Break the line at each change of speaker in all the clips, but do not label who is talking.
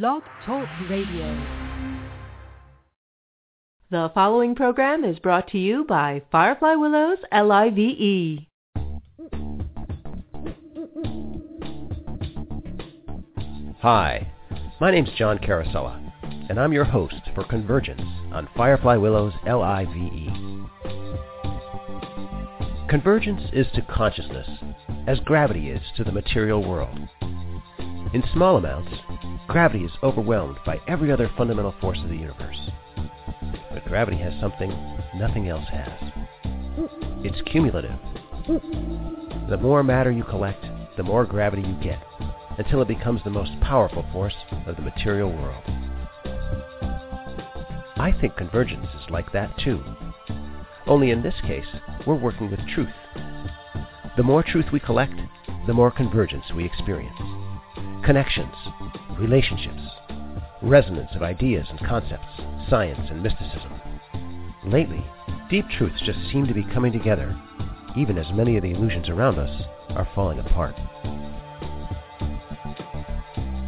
Blog Talk Radio. The following program is brought to you by Firefly Willows LIVE.
Hi, my name's John Carosella, and I'm your host for Convergence on Firefly Willows LIVE. Convergence is to consciousness as gravity is to the material world. In small amounts, gravity is overwhelmed by every other fundamental force of the universe but gravity has something nothing else has. It's cumulative. The more matter you collect, the more gravity you get, until it becomes the most powerful force of the material world. I think convergence is like that too. Only in this case, we're working with truth. The more truth we collect, the more convergence we experience. Connections, relationships, resonance of ideas and concepts, science and mysticism. Lately, deep truths just seem to be coming together, even as many of the illusions around us are falling apart.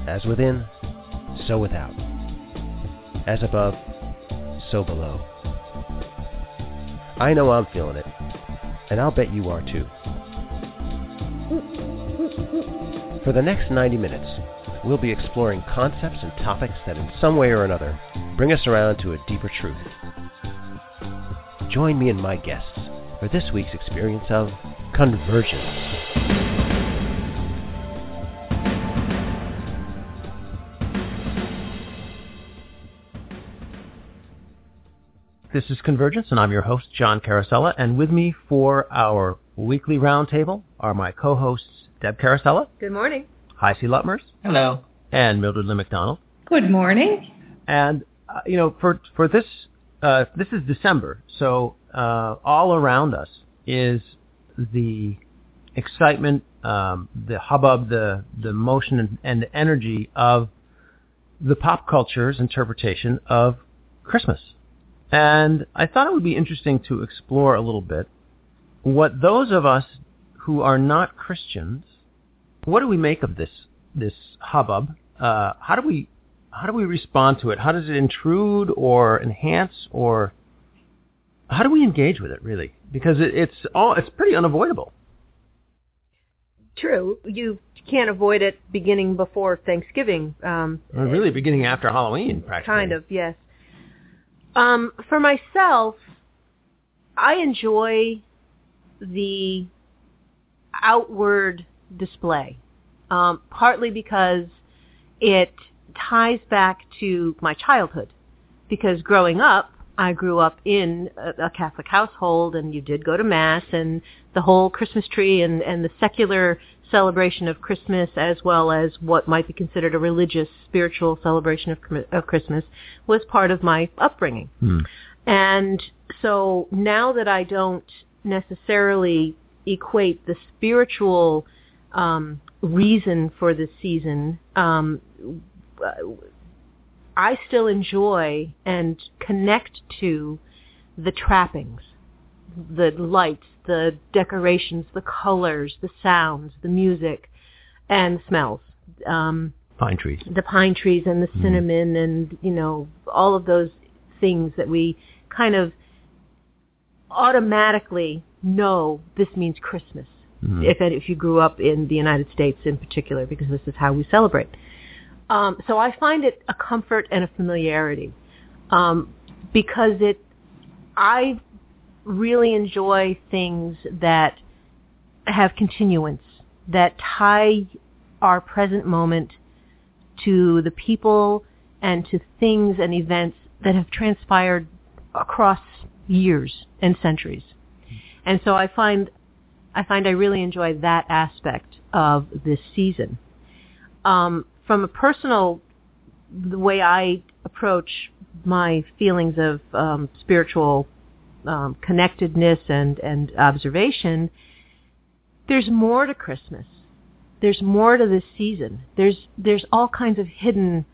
As within, so without. As above, so below. I know I'm feeling it, and I'll bet you are too. For the next 90 minutes, we'll be exploring concepts and topics that in some way or another bring us around to a deeper truth. Join me and my guests for this week's experience of convergence. This is Convergence, and I'm your host, John Carosella. And with me for our weekly roundtable are my co-hosts, Deb Carosella.
Good morning.
HiC Luttmers.
Hello.
And Mildred Lynn McDonald.
Good morning.
And uh, you know, for for this, uh, this is December, so uh, all around us is the excitement, um, the hubbub, the the motion and, and the energy of the pop culture's interpretation of Christmas. And I thought it would be interesting to explore a little bit what those of us who are not Christians, what do we make of this this hubbub? Uh, how do we how do we respond to it? How does it intrude or enhance or how do we engage with it really? Because it, it's all it's pretty unavoidable.
True, you can't avoid it beginning before Thanksgiving. Um,
really, beginning after Halloween, practically.
Kind of, yes. Um, for myself, I enjoy the outward display, um, partly because it ties back to my childhood because growing up, I grew up in a, a Catholic household and you did go to mass and the whole Christmas tree and, and the secular celebration of Christmas as well as what might be considered a religious, spiritual celebration of, of Christmas was part of my upbringing.
Hmm.
And so now that I don't necessarily equate the spiritual um, reason for the season um, I still enjoy and connect to the trappings, the lights, the decorations, the colors, the sounds, the music, and smells. Um,
pine trees.
The pine trees and the
Mm-hmm.
cinnamon and, you know, all of those things that we kind of automatically know this means Christmas.
Mhm.
If, if you grew up in the United States in particular, because this is how we celebrate. Um, so I find it a comfort and a familiarity um, because it. I really enjoy things that have continuance, that tie our present moment to the people and to things and events that have transpired across years and centuries. And so I find I find I really enjoy that aspect of this season. Um, from a personal the way I approach my feelings of um, spiritual um, connectedness and and observation, there's more to Christmas. There's more to this season. There's there's all kinds of hidden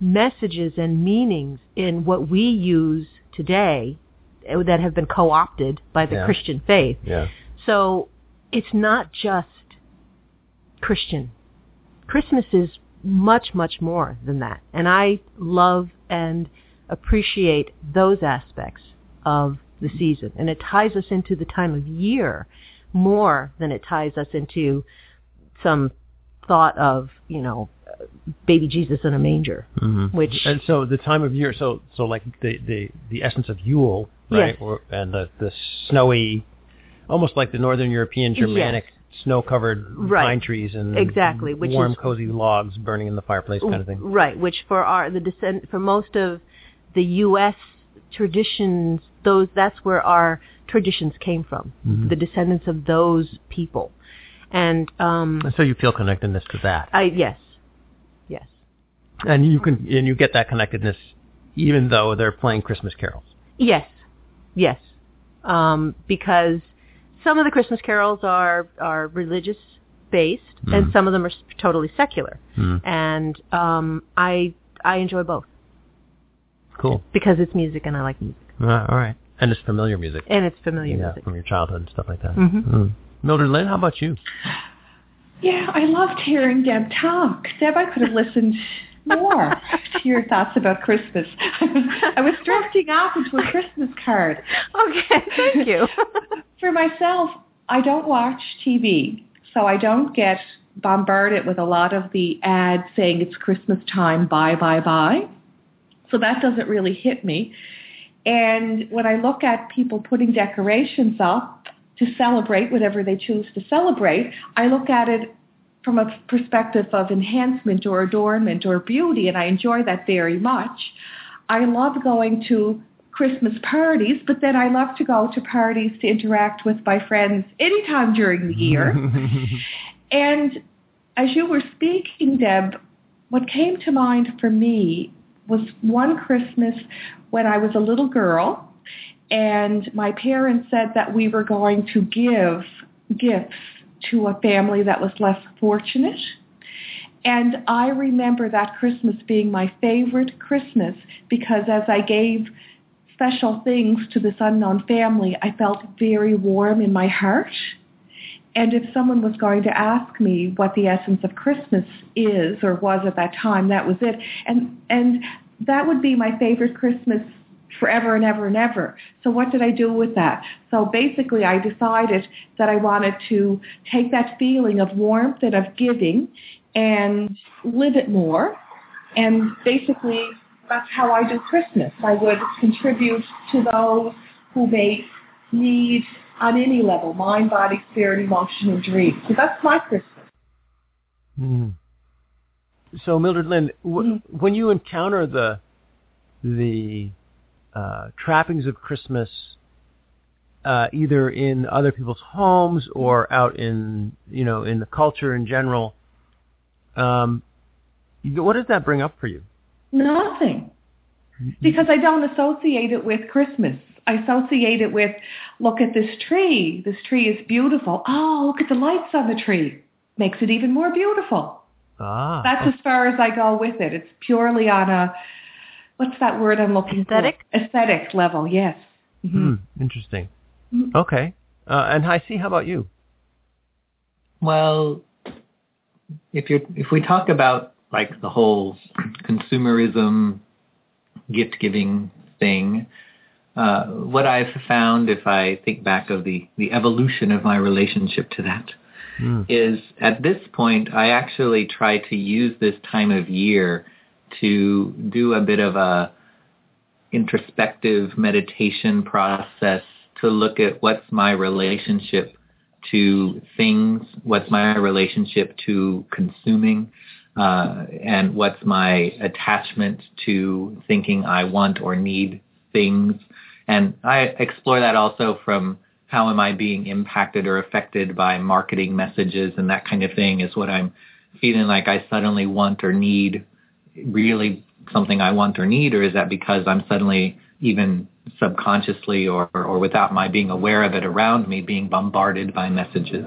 messages and meanings in what we use today that have been co-opted by the
Yeah.
Christian faith.
Yeah.
So it's not just Christian. Christmas is much, much more than that. And I love and appreciate those aspects of the season. And it ties us into the time of year more than it ties us into some thought of, you know, baby Jesus in a manger,
Mm-hmm.
which
and so the time of year, so so like the the the essence of Yule, right?
Yes.
Or, and the the snowy, almost like the Northern European Germanic snow-covered
Right.
pine trees and
Exactly, which
warm,
is-
cozy logs burning in the fireplace kind of thing.
Right, which for our the descend for most of the U.S. traditions, those that's where our traditions came from,
Mhm.
the descendants of those people, and um,
so you feel connectedness to that,
I yes, yes,
and you can and you get that connectedness even though they're playing Christmas carols.
yes, yes, um, because some of the Christmas carols are are religious based, and
Mhm.
some of them are totally secular,
Mm.
and um, I I enjoy both
Cool.
because it's music and I like music,
Uh, all right, and it's familiar music.
and it's familiar
yeah,
music.
from your childhood and stuff like that.
Mhm.
Mm. Mildred Lynn, how about you?
Yeah, I loved hearing Deb talk. Deb, I could have listened more to your thoughts about Christmas. I was drifting off into a Christmas card.
Okay, thank you.
For myself, I don't watch TV, so I don't get bombarded with a lot of the ads saying it's Christmas time, buy, buy, buy. So that doesn't really hit me. And when I look at people putting decorations up to celebrate whatever they choose to celebrate, I look at it from a perspective of enhancement or adornment or beauty, and I enjoy that very much. I love going to Christmas parties, but then I love to go to parties to interact with my friends anytime during the year. And as you were speaking, Deb, what came to mind for me was one Christmas when I was a little girl and my parents said that we were going to give gifts to a family that was less fortunate. And I remember that Christmas being my favorite Christmas because as I gave special things to this unknown family, I felt very warm in my heart. And if someone was going to ask me what the essence of Christmas is or was at that time, that was it. And and that would be my favorite Christmas forever and ever and ever. So what did I do with that? So basically I decided that I wanted to take that feeling of warmth and of giving and live it more. And basically that's how I do Christmas. I would contribute to those who may need on any level, mind, body, spirit, emotion, and dream. So that's my Christmas.
Mm. So Mildred Lynn, w-
Mm-hmm.
when you encounter the the uh, trappings of Christmas, uh, either in other people's homes or out in you know in the culture in general, um, what does that bring up for you?
Nothing. Because I don't associate it with Christmas. I associate it with, look at this tree. This tree is beautiful. Oh, look at the lights on the tree. Makes it even more beautiful.
Ah,
That's as far as I go with it. It's purely on a, what's that word I'm looking
Aesthetic?
for? Aesthetic level, yes. Mhm.
hmm, interesting.
Mhm.
Okay, uh, and HiC. How about you?
Well, if you if we talk about like the whole consumerism gift giving thing, uh, what I've found if I think back of the the evolution of my relationship to that
Mm.
is at this point I actually try to use this time of year to do a bit of a introspective meditation process to look at what's my relationship to things, what's my relationship to consuming, uh, and what's my attachment to thinking I want or need things. And I explore that also from how am I being impacted or affected by marketing messages and that kind of thing is what I'm feeling like I suddenly want or need really something I want or need, or is that because I'm suddenly even subconsciously or, or without my being aware of it around me being bombarded by messages?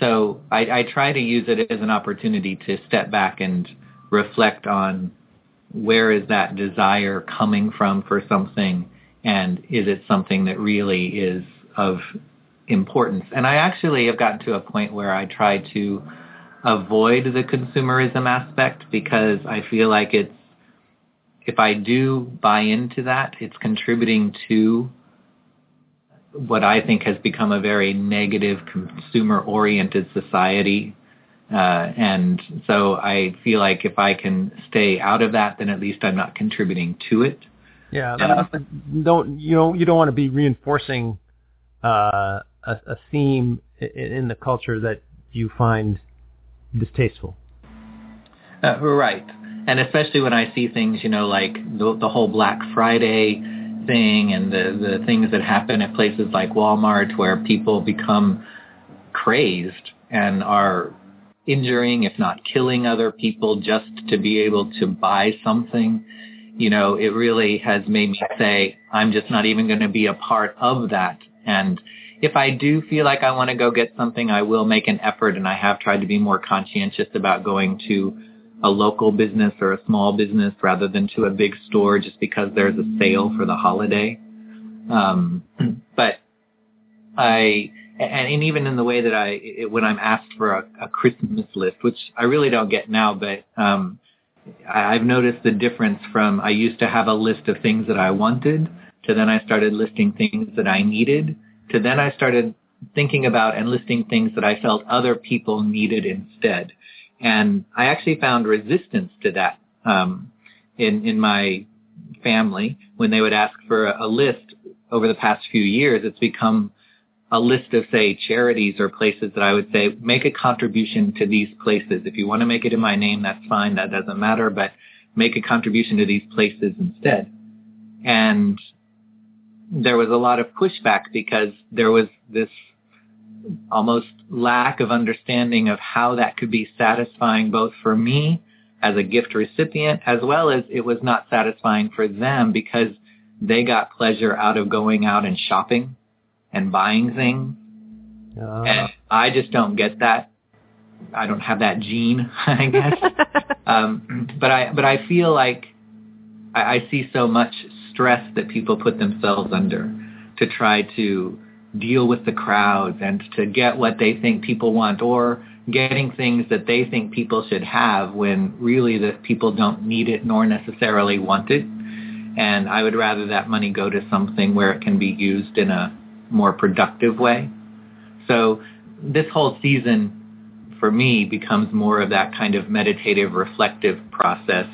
So I, I try to use it as an opportunity to step back and reflect on where is that desire coming from for something and is it something that really is of importance? And I actually have gotten to a point where I try to avoid the consumerism aspect because I feel like it's if I do buy into that, it's contributing to what I think has become a very negative consumer-oriented society. Uh, and so I feel like if I can stay out of that, then at least I'm not contributing to it.
Yeah, uh, don't you don't you don't want to be reinforcing uh, a, a theme in the culture that you find distasteful.
Uh, right, and especially when I see things, you know, like the, the whole Black Friday thing and the the things that happen at places like Walmart where people become crazed and are injuring, if not killing other people just to be able to buy something, you know, it really has made me say, I'm just not even going to be a part of that. And if I do feel like I want to go get something, I will make an effort and I have tried to be more conscientious about going to a local business or a small business rather than to a big store just because there's a sale for the holiday. Um, but I, and, and even in the way that I, it, when I'm asked for a, a Christmas list, which I really don't get now, but um, I've noticed the difference from I used to have a list of things that I wanted to then I started listing things that I needed to then I started thinking about and listing things that I felt other people needed instead. And I actually found resistance to that um, in in my family when they would ask for a, a list over the past few years. It's become a list of say charities or places that I would say make a contribution to these places. If you want to make it in my name, that's fine. That doesn't matter, but make a contribution to these places instead. And there was a lot of pushback because there was this almost lack of understanding of how that could be satisfying both for me as a gift recipient as well as it was not satisfying for them because they got pleasure out of going out and shopping and buying things. Uh. And I just don't get that. I don't have that gene, I guess. um, but I but I feel like I, I see so much stress that people put themselves under to try to deal with the crowds and to get what they think people want or getting things that they think people should have when really that people don't need it nor necessarily want it. And I would rather that money go to something where it can be used in a more productive way. So this whole season for me becomes more of that kind of meditative, reflective process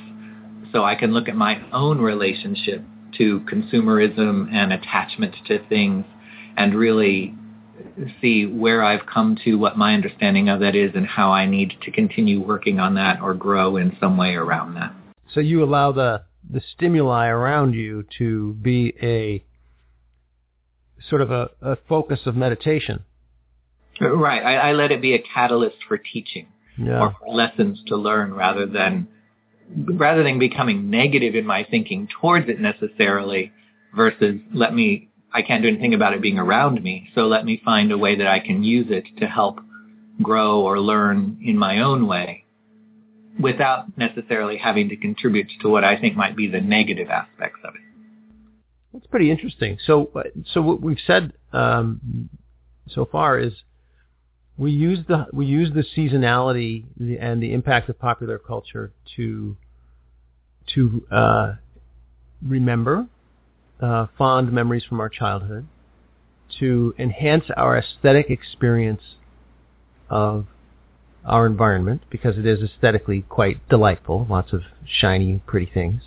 so I can look at my own relationship to consumerism and attachment to things and really see where I've come to, what my understanding of that is, and how I need to continue working on that or grow in some way around that.
So you allow the the stimuli around you to be a sort of a, a focus of meditation.
Right. I, I, let it be a catalyst for teaching yeah. or for lessons to learn rather than rather than becoming negative in my thinking towards it necessarily versus let me I can't do anything about it being around me. So let me find a way that I can use it to help grow or learn in my own way without necessarily having to contribute to what I think might be the negative aspects of it.
That's pretty interesting. So, so what we've said um, so far is we use the we use the seasonality and the impact of popular culture to to uh, remember uh, fond memories from our childhood, to enhance our aesthetic experience of our environment because it is aesthetically quite delightful, lots of shiny, pretty things,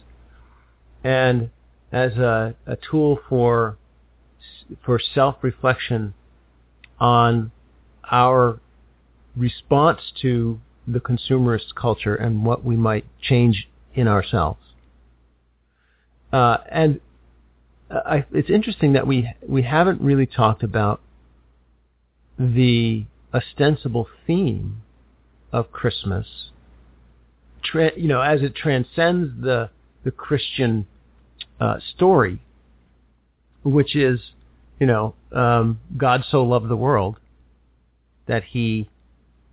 and as a, a tool for for self-reflection on our response to the consumerist culture and what we might change in ourselves. Uh, and I, it's interesting that we we haven't really talked about the ostensible theme of Christmas, tra- you know as it transcends the the Christian uh, story, which is you know um, God so loved the world that he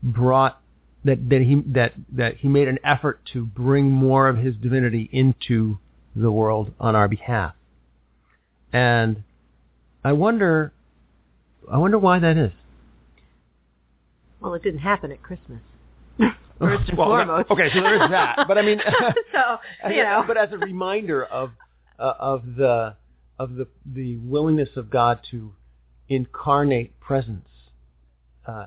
brought that that he that that he made an effort to bring more of his divinity into the world on our behalf. And I wonder I wonder why that is.
Well, it didn't happen at Christmas.
First and well, foremost. Okay, so there is that. But I mean,
so you know,
but as a reminder of uh, of the of the the willingness of God to incarnate presence, uh,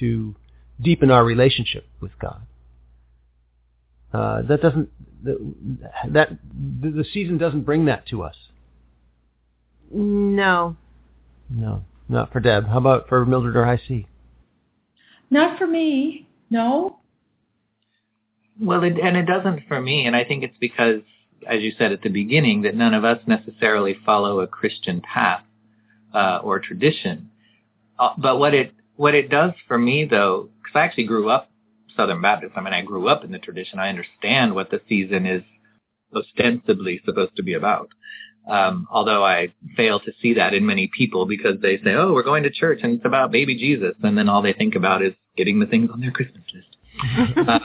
to deepen our relationship with God. Uh, that doesn't that the season doesn't bring that to us.
No.
No, not for Deb. How about for Mildred or HiC?
Not for me. No.
Well, it, and it doesn't for me, and I think it's because, as you said at the beginning, that none of us necessarily follow a Christian path uh, or tradition. Uh, but what it what it does for me, though, because I actually grew up Southern Baptist. I mean, I grew up in the tradition. I understand what the season is ostensibly supposed to be about. Um, although I fail to see that in many people because they say, "Oh, we're going to church and it's about baby Jesus," and then all they think about is getting the things on their Christmas list. uh,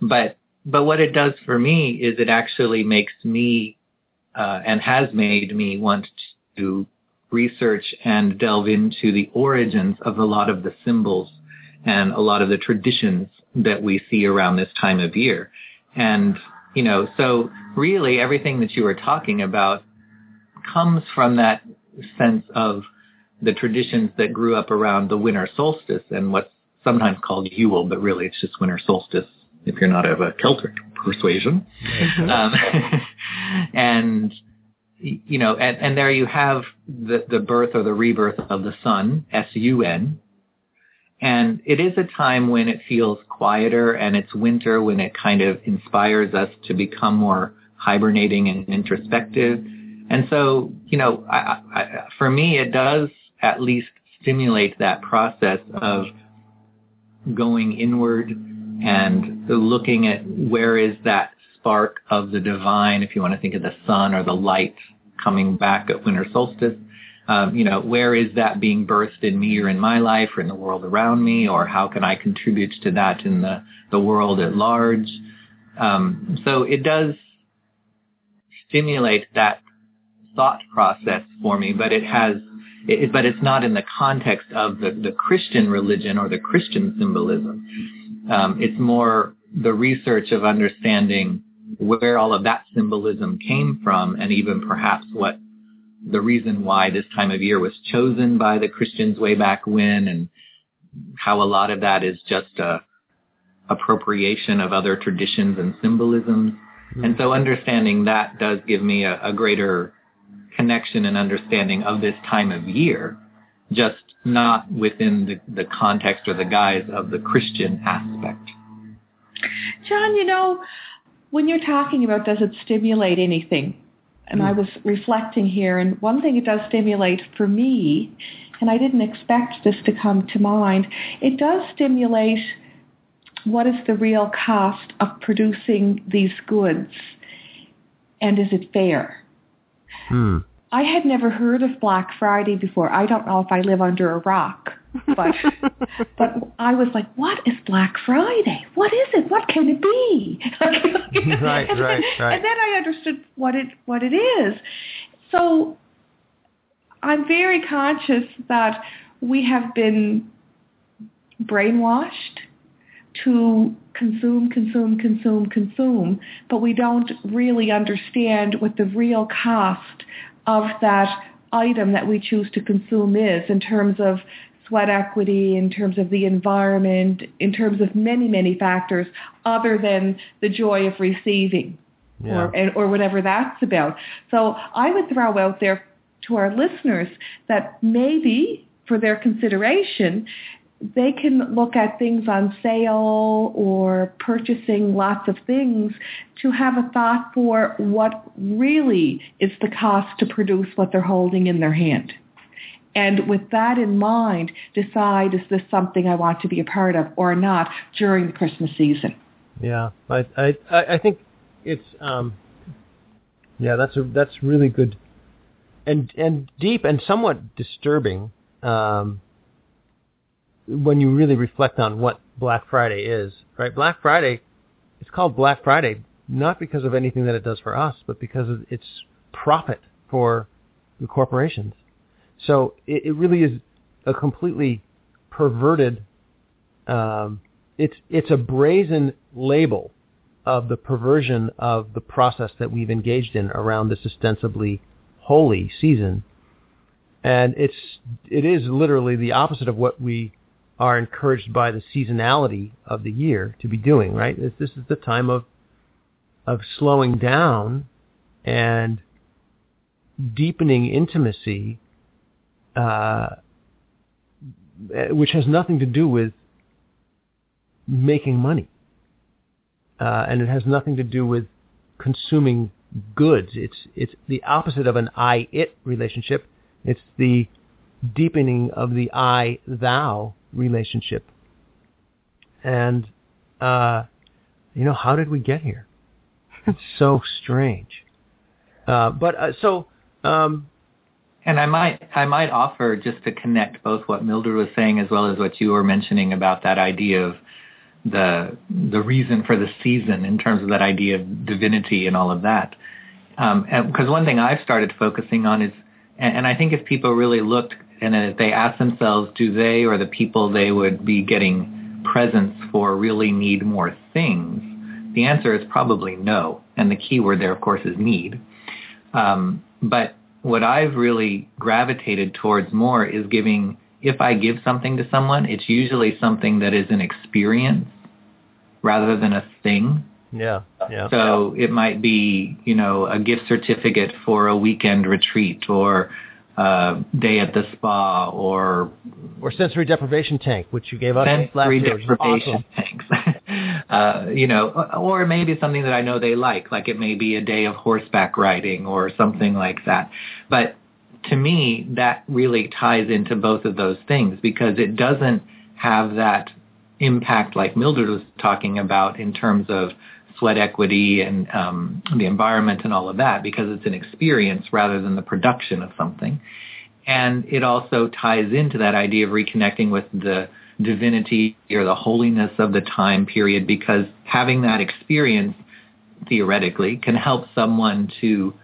but but what it does for me is it actually makes me uh, and has made me want to research and delve into the origins of a lot of the symbols and a lot of the traditions that we see around this time of year. And, you know, so really everything that you were talking about comes from that sense of the traditions that grew up around the winter solstice and what's sometimes called Yule, but really it's just winter solstice if you're not of a Celtic persuasion. Mm-hmm. Um, and you know, and, and there you have the, the birth or the rebirth of the sun, S-U-N. And it is a time when it feels quieter and it's winter when it kind of inspires us to become more hibernating and introspective. And so, you know, I, I, for me, it does at least stimulate that process of going inward and looking at where is that spark of the divine, if you want to think of the sun or the light coming back at winter solstice. Um, you know, where is that being birthed in me or in my life or in the world around me, or how can I contribute to that in the, the world at large? Um, so it does stimulate that thought process for me, but it has, it, but it's not in the context of the, the Christian religion or the Christian symbolism. Um, it's more the research of understanding where all of that symbolism came from and even perhaps what the reason why this time of year was chosen by the Christians way back when and how a lot of that is just a appropriation of other traditions and symbolisms. Mm-hmm. And so understanding that does give me a, a greater connection and understanding of this time of year, just not within the, the context or the guise of the Christian aspect.
John, you know, when you're talking about does it stimulate anything, and mm. I was reflecting here, and one thing it does stimulate for me, and I didn't expect this to come to mind, it does stimulate what is the real cost of producing these goods, and is it fair?
Hmm.
I had never heard of Black Friday before. I don't know if I live under a rock, but but I was like, what is Black Friday? What is it? What can it be?
right,
and
right,
then,
right.
And then I understood what it what it is. So I'm very conscious that we have been brainwashed to consume, consume, consume, consume, but we don't really understand what the real cost of that item that we choose to consume is in terms of sweat equity, in terms of the environment, in terms of many, many factors other than the joy of receiving
yeah.
or, or whatever that's about. So I would throw out there to our listeners that maybe for their consideration, they can look at things on sale or purchasing lots of things to have a thought for what really is the cost to produce what they're holding in their hand. And with that in mind, decide is this something I want to be a part of or not during the Christmas season.
Yeah, I I I think it's um yeah that's a that's really good and and deep and somewhat disturbing um when you really reflect on what Black Friday is right Black Friday it's called Black Friday not because of anything that it does for us but because of its profit for the corporations so it, it really is a completely perverted um it's it's a brazen label of the perversion of the process that we've engaged in around this ostensibly holy season. And it's it is literally the opposite of what we are encouraged by the seasonality of the year to be doing, right? This is the time of of slowing down and deepening intimacy, uh, which has nothing to do with making money. Uh, and it has nothing to do with consuming goods. It's it's the opposite of an I-it relationship. It's the deepening of the I-thou relationship. And uh, you know, how did we get here? It's so strange. Uh, but uh, so. Um,
and I might I might offer just to connect both what Mildred was saying as well as what you were mentioning about that idea of the the reason for the season in terms of that idea of divinity and all of that. Because um, one thing I've started focusing on is, and, and I think if people really looked and then if they ask themselves, do they or the people they would be getting presents for really need more things? The answer is probably no. And the key word there, of course, is need. Um, but what I've really gravitated towards more is giving if I give something to someone, it's usually something that is an experience rather than a thing.
Yeah, yeah.
So it might be, you know, a gift certificate for a weekend retreat or a day at the spa or
or sensory deprivation tank, which you gave us
sensory
year.
deprivation
awesome.
tanks. uh, you know, or maybe something that I know they like, like it may be a day of horseback riding or something like that. But to me, that really ties into both of those things because it doesn't have that impact like Mildred was talking about in terms of sweat equity and um, the environment and all of that because it's an experience rather than the production of something. And it also ties into that idea of reconnecting with the divinity or the holiness of the time period because having that experience theoretically can help someone to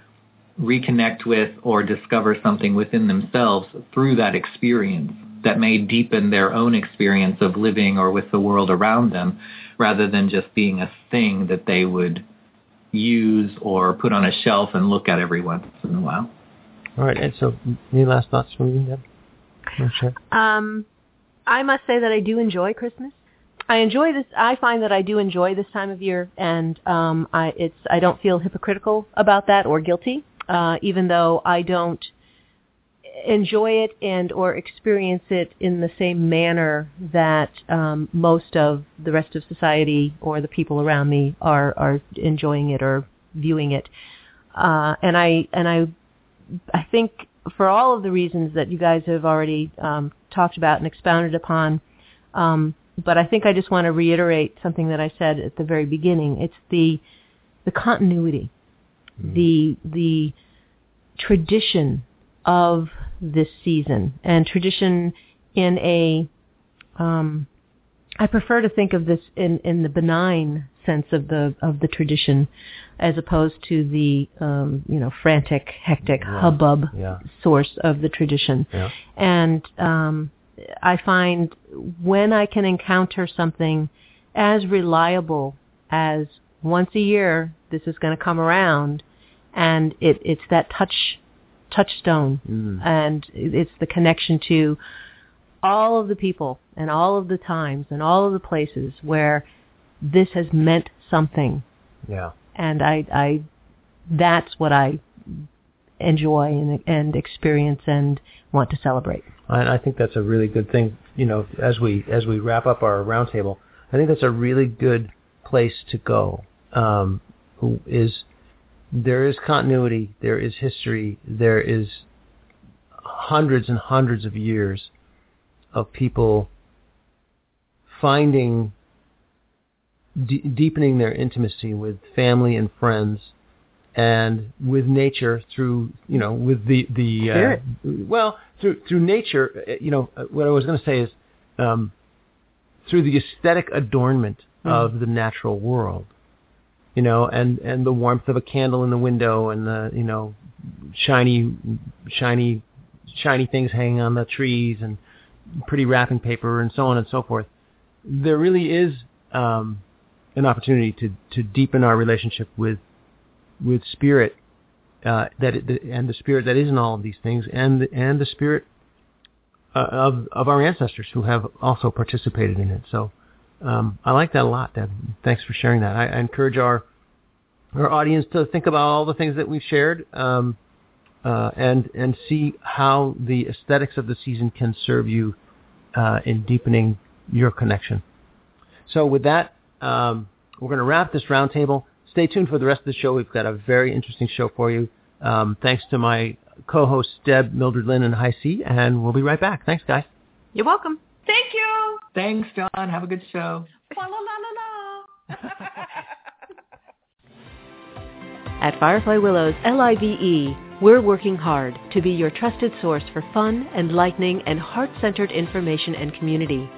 reconnect with or discover something within themselves through that experience that may deepen their own experience of living or with the world around them rather than just being a thing that they would use or put on a shelf and look at every once in a while.
All right. And so any last thoughts from you, Deb? Sure.
Um, I must say that I do enjoy Christmas. I enjoy this. I find that I do enjoy this time of year, and um, I it's I don't feel hypocritical about that or guilty uh, even though I don't enjoy it and or experience it in the same manner that um, most of the rest of society or the people around me are are enjoying it or viewing it. Uh, and I and I I think for all of the reasons that you guys have already um, talked about and expounded upon, um, but I think I just want to reiterate something that I said at the very beginning. It's the the continuity mm-hmm. the the tradition of this season and tradition in a um, I prefer to think of this in, in the benign sense of the of the tradition, as opposed to the um, you know frantic, hectic
yeah.
hubbub
yeah.
source of the tradition.
Yeah.
And um, I find when I can encounter something as reliable as once a year, this is going to come around, and it, it's that touch touchstone,
mm.
and it's the connection to all of the people and all of the times and all of the places where this has meant something.
Yeah.
And I, I, that's what I enjoy and, and experience and want to celebrate.
And I think that's a really good thing. You know, as we as we wrap up our roundtable, I think that's a really good place to go. Um, is there is continuity, there is history, there is hundreds and hundreds of years of people finding d- deepening their intimacy with family and friends and with nature through you know with the the uh, well through through nature uh, you know uh, what I was going to say is um, through the aesthetic adornment mm. of the natural world you know and and the warmth of a candle in the window and the you know shiny shiny shiny things hanging on the trees and pretty wrapping paper and so on and so forth there really is um, an opportunity to to deepen our relationship with with spirit uh, that it, and the spirit that is in all of these things, and and the spirit uh, of of our ancestors who have also participated in it. So um, I like that a lot, Deb. Thanks for sharing that. I, I, encourage our our audience to think about all the things that we've shared. Um, uh, and and see how the aesthetics of the season can serve you uh, in deepening your connection. So with that, um, we're going to wrap this roundtable stay tuned for the rest of the show. We've got a very interesting show for you. Um, thanks to my co-hosts Deb, Mildred Lynn, and HiC, and we'll be right back. Thanks, guys.
You're welcome.
Thank you.
Thanks, John. Have a good show.
La la la la la.
At Firefly Willows LIVE, we're working hard to be your trusted source for fun, enlightening, and heart-centered information and community.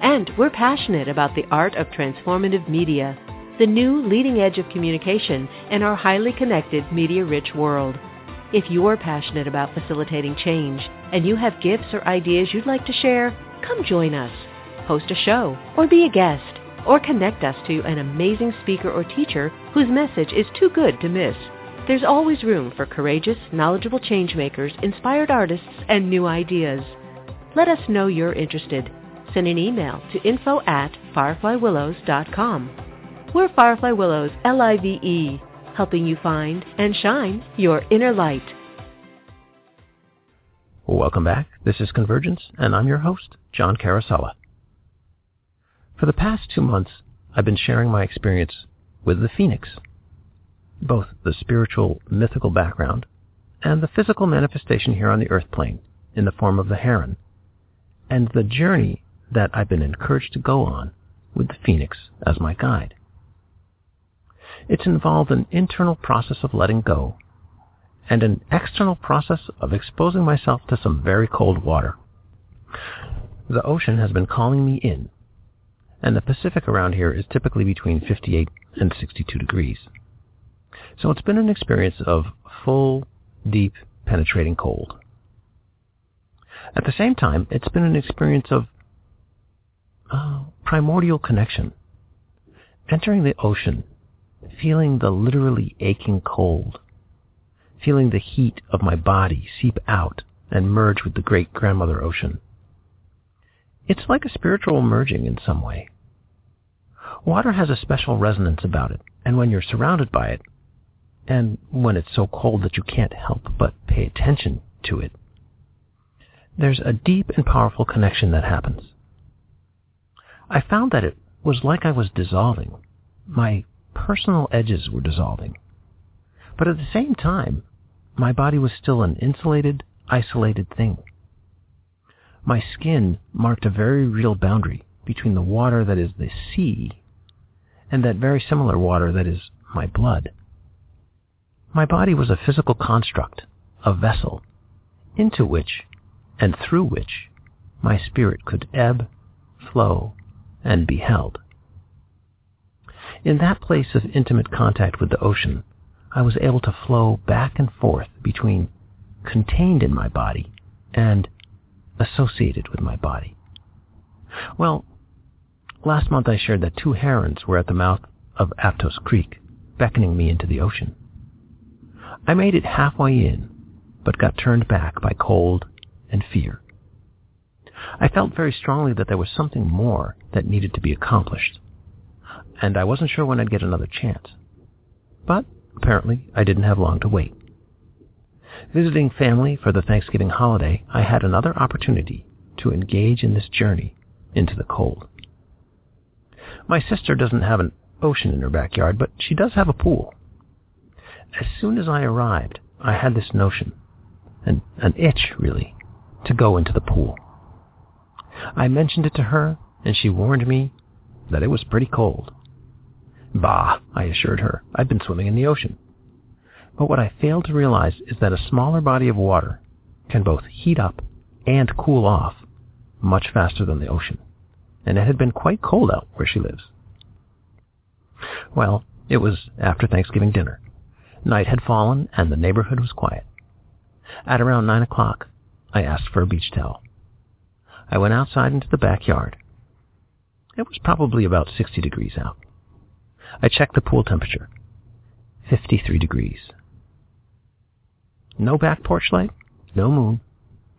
And we're passionate about the art of transformative media the new leading edge of communication in our highly connected, media-rich world. If you're passionate about facilitating change and you have gifts or ideas you'd like to share, come join us. Host a show or be a guest or connect us to an amazing speaker or teacher whose message is too good to miss. There's always room for courageous, knowledgeable changemakers, inspired artists, and new ideas. Let us know you're interested. Send an email to info at fireflywillows.com. We're Firefly Willows, L-I-V-E, helping you find and shine your inner light.
Welcome back. This is Convergence, and I'm your host, John Carosella. For the past two months, I've been sharing my experience with the phoenix, both the spiritual, mythical background and the physical manifestation here on the earth plane in the form of the heron, and the journey that I've been encouraged to go on with the phoenix as my guide. It's involved an internal process of letting go and an external process of exposing myself to some very cold water. The ocean has been calling me in, and the Pacific around here is typically between 58 and 62 degrees. So it's been an experience of full, deep, penetrating cold. At the same time, it's been an experience of uh, primordial connection. Entering the ocean feeling the literally aching cold, feeling the heat of my body seep out and merge with the great grandmother ocean. It's like a spiritual merging in some way. Water has a special resonance about it, and when you're surrounded by it, and when it's so cold that you can't help but pay attention to it, there's a deep and powerful connection that happens. I found that it was like I was dissolving. My personal edges were dissolving. But at the same time, my body was still an insulated, isolated thing. My skin marked a very real boundary between the water that is the sea and that very similar water that is my blood. My body was a physical construct, a vessel, into which and through which my spirit could ebb, flow, and be held. In that place of intimate contact with the ocean, I was able to flow back and forth between contained in my body and associated with my body. Well, last month I shared that two herons were at the mouth of Aptos Creek, beckoning me into the ocean. I made it halfway in, but got turned back by cold and fear. I felt very strongly that there was something more that needed to be accomplished and I wasn't sure when I'd get another chance. But apparently I didn't have long to wait. Visiting family for the Thanksgiving holiday, I had another opportunity to engage in this journey into the cold. My sister doesn't have an ocean in her backyard, but she does have a pool. As soon as I arrived, I had this notion, an, an itch really, to go into the pool. I mentioned it to her, and she warned me that it was pretty cold. Bah, I assured her. I'd been swimming in the ocean. But what I failed to realize is that a smaller body of water can both heat up and cool off much faster than the ocean. And it had been quite cold out where she lives. Well, it was after Thanksgiving dinner. Night had fallen and the neighborhood was quiet. At around nine o'clock, I asked for a beach towel. I went outside into the backyard. It was probably about 60 degrees out. I checked the pool temperature. 53 degrees. No back porch light, no moon,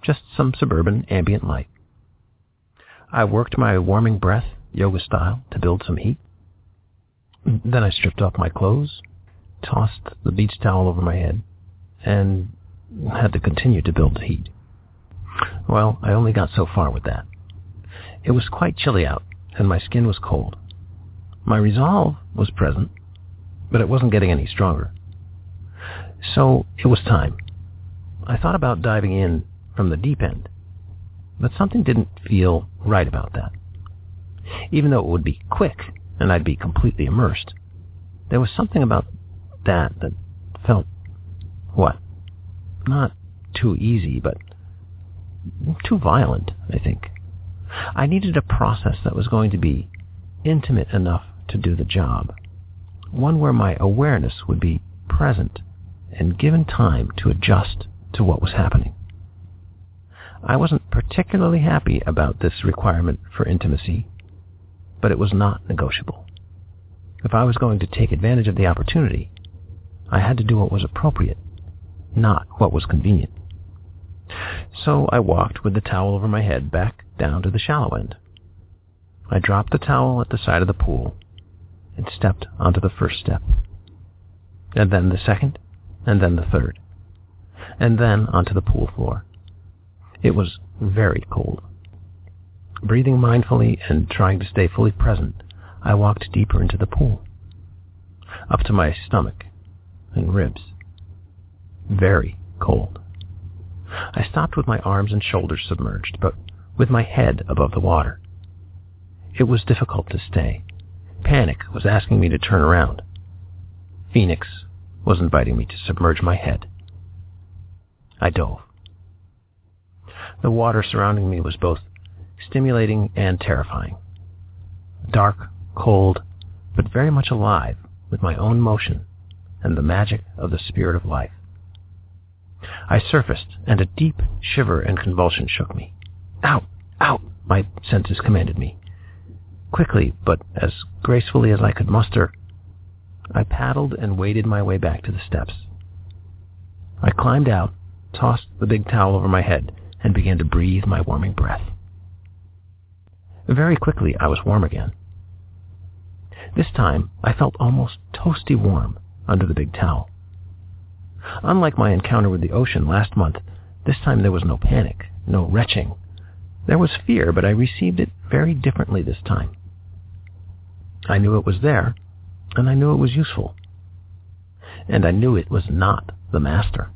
just some suburban ambient light. I worked my warming breath, yoga style, to build some heat. Then I stripped off my clothes, tossed the beach towel over my head, and had to continue to build the heat. Well, I only got so far with that. It was quite chilly out, and my skin was cold. My resolve was present, but it wasn't getting any stronger. So it was time. I thought about diving in from the deep end, but something didn't feel right about that. Even though it would be quick and I'd be completely immersed, there was something about that that felt, what? Not too easy, but too violent, I think. I needed a process that was going to be intimate enough to do the job. One where my awareness would be present and given time to adjust to what was happening. I wasn't particularly happy about this requirement for intimacy, but it was not negotiable. If I was going to take advantage of the opportunity, I had to do what was appropriate, not what was convenient. So I walked with the towel over my head back down to the shallow end. I dropped the towel at the side of the pool and stepped onto the first step, and then the second, and then the third, and then onto the pool floor. It was very cold. Breathing mindfully and trying to stay fully present, I walked deeper into the pool, up to my stomach and ribs. Very cold. I stopped with my arms and shoulders submerged, but with my head above the water. It was difficult to stay. Panic was asking me to turn around. Phoenix was inviting me to submerge my head. I dove. The water surrounding me was both stimulating and terrifying. Dark, cold, but very much alive with my own motion and the magic of the spirit of life. I surfaced, and a deep shiver and convulsion shook me. Out! Out! My senses commanded me. Quickly, but as gracefully as I could muster, I paddled and waded my way back to the steps. I climbed out, tossed the big towel over my head, and began to breathe my warming breath. Very quickly, I was warm again. This time, I felt almost toasty warm under the big towel. Unlike my encounter with the ocean last month, this time there was no panic, no retching. There was fear, but I received it very differently this time. I knew it was there, and I knew it was useful. And I knew it was not the master.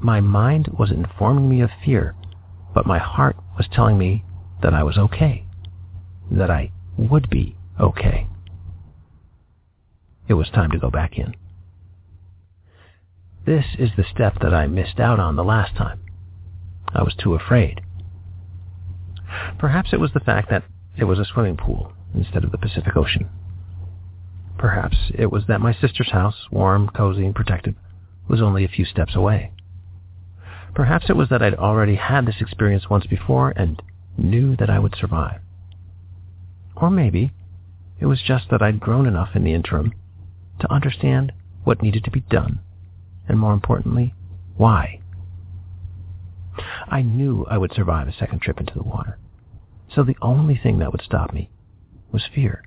My mind was informing me of fear, but my heart was telling me that I was okay, that I would be okay. It was time to go back in. This is the step that I missed out on the last time. I was too afraid. Perhaps it was the fact that it was a swimming pool instead of the Pacific Ocean. Perhaps it was that my sister's house, warm, cozy, and protected, was only a few steps away. Perhaps it was that I'd already had this experience once before and knew that I would survive. Or maybe it was just that I'd grown enough in the interim to understand what needed to be done, and more importantly, why. I knew I would survive a second trip into the water, so the only thing that would stop me was fear.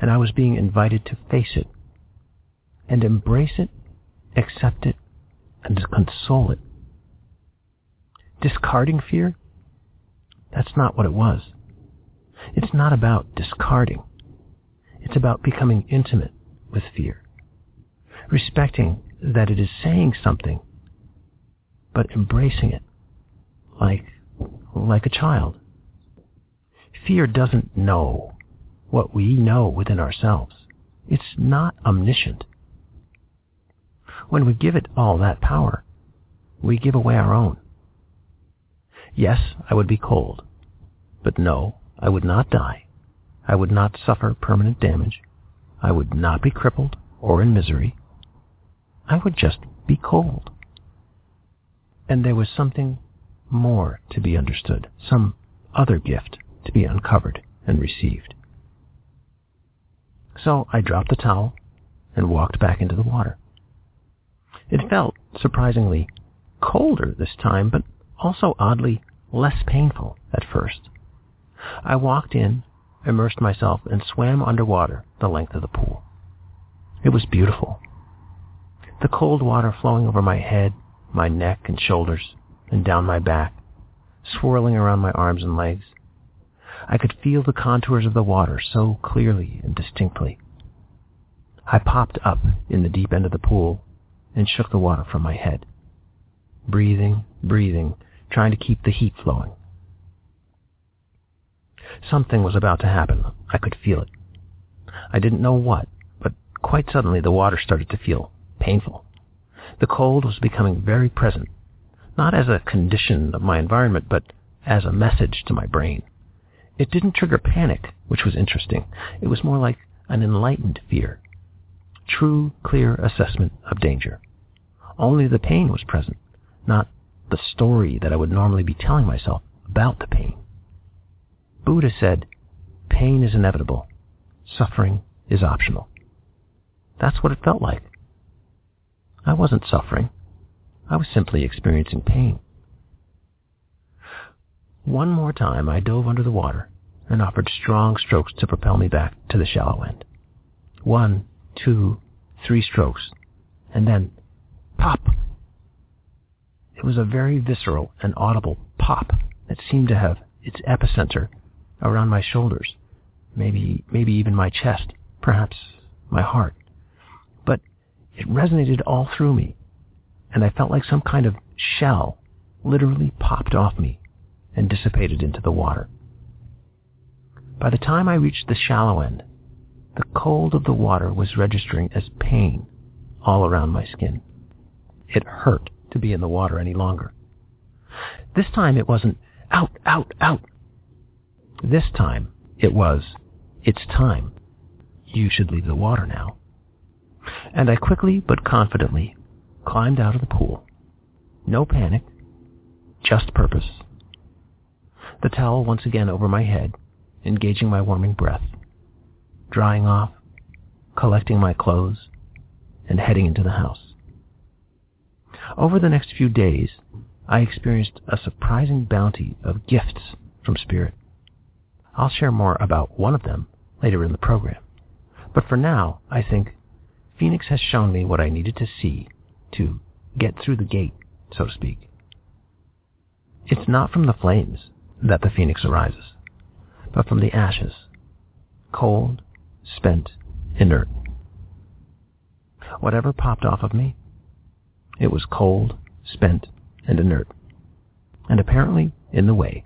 And I was being invited to face it, and embrace it, accept it, and console it. Discarding fear? That's not what it was. It's not about discarding. It's about becoming intimate with fear. Respecting that it is saying something, but embracing it like, like a child. Fear doesn't know what we know within ourselves. It's not omniscient. When we give it all that power, we give away our own. Yes, I would be cold, but no, I would not die. I would not suffer permanent damage. I would not be crippled or in misery. I would just be cold. And there was something more to be understood, some other gift to be uncovered and received. So I dropped the towel and walked back into the water. It felt surprisingly colder this time, but also oddly less painful at first. I walked in, immersed myself, and swam underwater the length of the pool. It was beautiful. The cold water flowing over my head, my neck and shoulders, and down my back, swirling around my arms and legs. I could feel the contours of the water so clearly and distinctly. I popped up in the deep end of the pool and shook the water from my head. Breathing, breathing, trying to keep the heat flowing. Something was about to happen. I could feel it. I didn't know what, but quite suddenly the water started to feel painful. The cold was becoming very present, not as a condition of my environment, but as a message to my brain. It didn't trigger panic, which was interesting. It was more like an enlightened fear. True, clear assessment of danger. Only the pain was present, not the story that I would normally be telling myself about the pain. Buddha said, pain is inevitable. Suffering is optional. That's what it felt like. I wasn't suffering. I was simply experiencing pain. One more time I dove under the water and offered strong strokes to propel me back to the shallow end. One, two, three strokes, and then pop. It was a very visceral and audible pop that seemed to have its epicenter around my shoulders, maybe maybe even my chest, perhaps my heart. But it resonated all through me, and I felt like some kind of shell literally popped off me and dissipated into the water. By the time I reached the shallow end, the cold of the water was registering as pain all around my skin. It hurt to be in the water any longer. This time it wasn't out, out, out. This time it was, it's time. You should leave the water now. And I quickly but confidently climbed out of the pool. No panic, just purpose. The towel once again over my head, engaging my warming breath, drying off, collecting my clothes, and heading into the house. Over the next few days, I experienced a surprising bounty of gifts from Spirit. I'll share more about one of them later in the program. But for now, I think Phoenix has shown me what I needed to see to get through the gate, so to speak. It's not from the flames that the phoenix arises, but from the ashes, cold, spent, inert. Whatever popped off of me, it was cold, spent, and inert, and apparently in the way.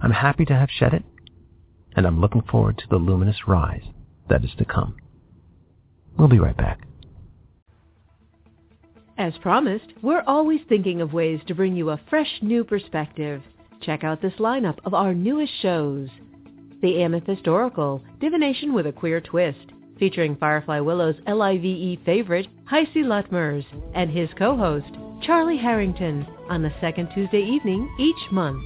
I'm happy to have shed it, and I'm looking forward to the luminous rise that is to come. We'll be right back.
As promised, we're always thinking of ways to bring you a fresh new perspective. Check out this lineup of our newest shows. The Amethyst Oracle, Divination with a Queer Twist, featuring Firefly Willow's LIVE favorite, HiC Luttmers, and his co-host, Charlie Harrington, on the second Tuesday evening each month.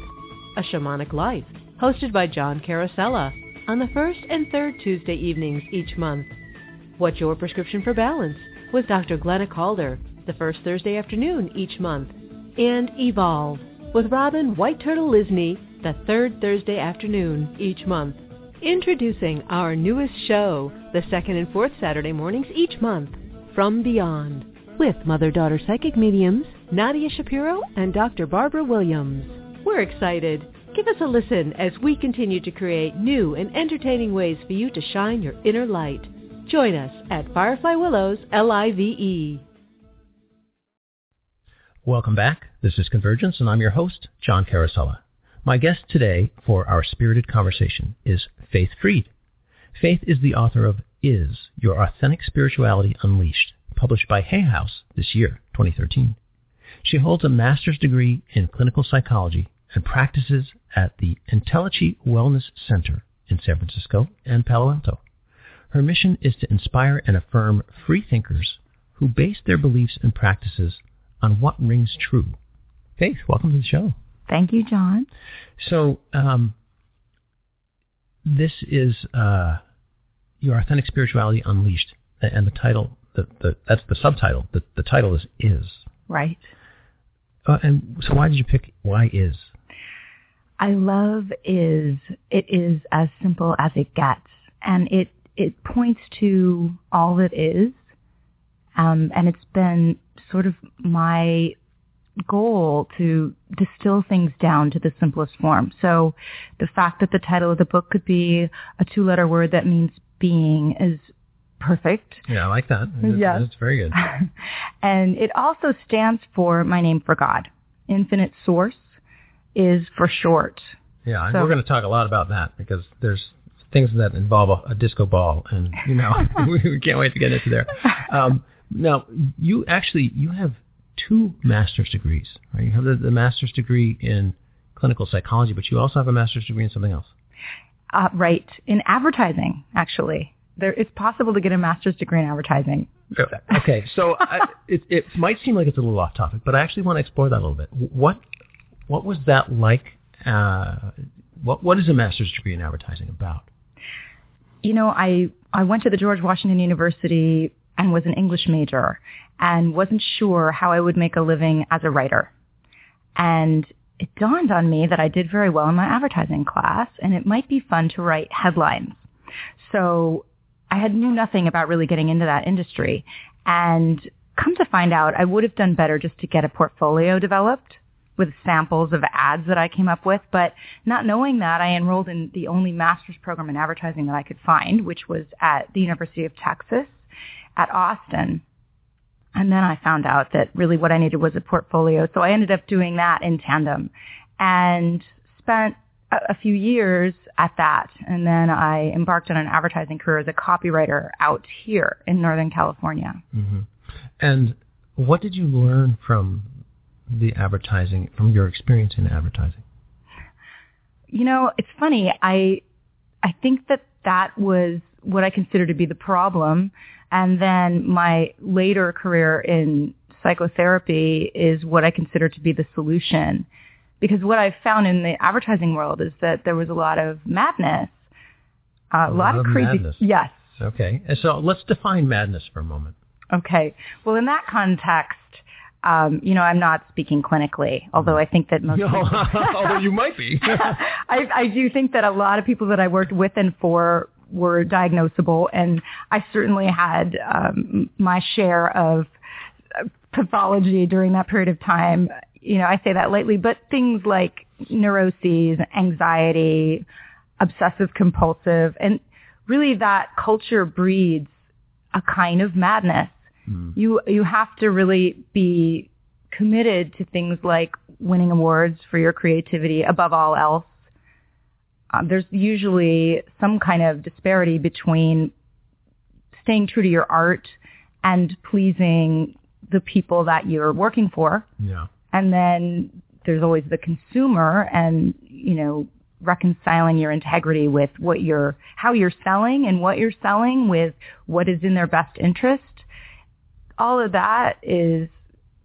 A Shamanic Life, hosted by John Carosella, on the first and third Tuesday evenings each month. What's Your Prescription for Balance? with Dr. Glenna Calder, the first Thursday afternoon each month. And Evolve, with Robin White Turtle Lisney, the third Thursday afternoon each month. Introducing our newest show, the second and fourth Saturday mornings each month, From Beyond, with mother-daughter psychic mediums Nadia Shapiro and Dr. Barbara Williams. We're excited. Give us a listen as we continue to create new and entertaining ways for you to shine your inner light. Join us at Firefly Willows LIVE.
Welcome back. This is Convergence, and I'm your host, John Carosella. My guest today for our spirited conversation is Faith Freed. Faith is the author of Is Your Authentic Spirituality Unleashed, published by Hay House this year, 2013. She holds a master's degree in clinical psychology and practices at the Entelechy Wellness Center in San Francisco and Palo Alto. Her mission is to inspire and affirm free thinkers who base their beliefs and practices on what rings true. Faith, welcome to the show.
Thank you, John.
So, um, this is uh, your authentic spirituality unleashed, and the title, the, the, that's the subtitle. The, the title is is
right.
Uh, and so, why did you pick why is?
I love is it is as simple as it gets, and it it points to all that is, um, and it's been sort of my goal to distill things down to the simplest form. So the fact that the title of the book could be a two-letter word that means being is perfect.
Yeah, I like that. It's,
Yes.
it's very good.
and it also stands for my name for God. Infinite Source is for short.
Yeah, and
So-
we're going to talk a lot about that because there's things that involve a, a disco ball, and you know we, we can't wait to get into there. Um, now, you actually you have two master's degrees, right? You have the, the master's degree in clinical psychology, but you also have a master's degree in something else.
Uh, right. In advertising, actually. There, it's possible to get a master's degree in advertising.
Okay, so I, it, it might seem like it's a little off topic, but I actually want to explore that a little bit. What what was that like? Uh, what what is a master's degree in advertising about?
you know, I, I went to the George Washington University and was an English major and wasn't sure how I would make a living as a writer. And it dawned on me that I did very well in my advertising class and it might be fun to write headlines. So I had knew nothing about really getting into that industry. And come to find out, I would have done better just to get a portfolio developed with samples of ads that I came up with. But not knowing that, I enrolled in the only master's program in advertising that I could find, which was at the University of Texas at Austin. And then I found out that really what I needed was a portfolio. So I ended up doing that in tandem and spent a, a few years at that. And then I embarked on an advertising career as a copywriter out here in Northern California.
hmm And what did you learn from the advertising, from your experience in advertising?
You know, it's funny. I I think that that was what I consider to be the problem, and then my later career in psychotherapy is what I consider to be the solution. Because what I've found in the advertising world is that there was a lot of madness, uh, a, lot, of crazy.
madness.
Yes.
Okay, and so let's define madness for a moment.
Okay. Well, in that context, um, you know, I'm not speaking clinically, although I think that most.
People Although you might be.
I, I do think that a lot of people that I worked with and for were diagnosable, and I certainly had um, my share of uh, pathology during that period of time. You know, I say that lightly, but things like neuroses, anxiety, obsessive compulsive, and really that culture breeds a kind of madness. You you have to really be committed to things like winning awards for your creativity above all else. Um, there's usually some kind of disparity between staying true to your art and pleasing the people that you're working for.
yeah.
And then there's always the consumer and, you know, reconciling your integrity with what you're, how you're selling and what you're selling with what is in their best interest. All of that is,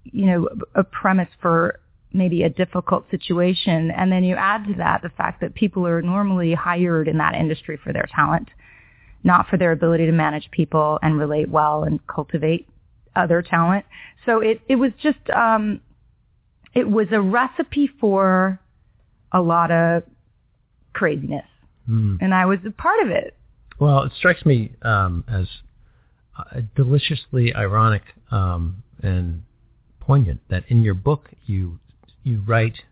you know, a premise for maybe a difficult situation. And then you add to that the fact that people are normally hired in that industry for their talent, not for their ability to manage people and relate well and cultivate other talent. So it, it was just, um, it was a recipe for a lot of craziness.
Hmm.
And I was a part of it.
Well, it strikes me um, as uh, deliciously ironic um, and poignant that in your book you you write,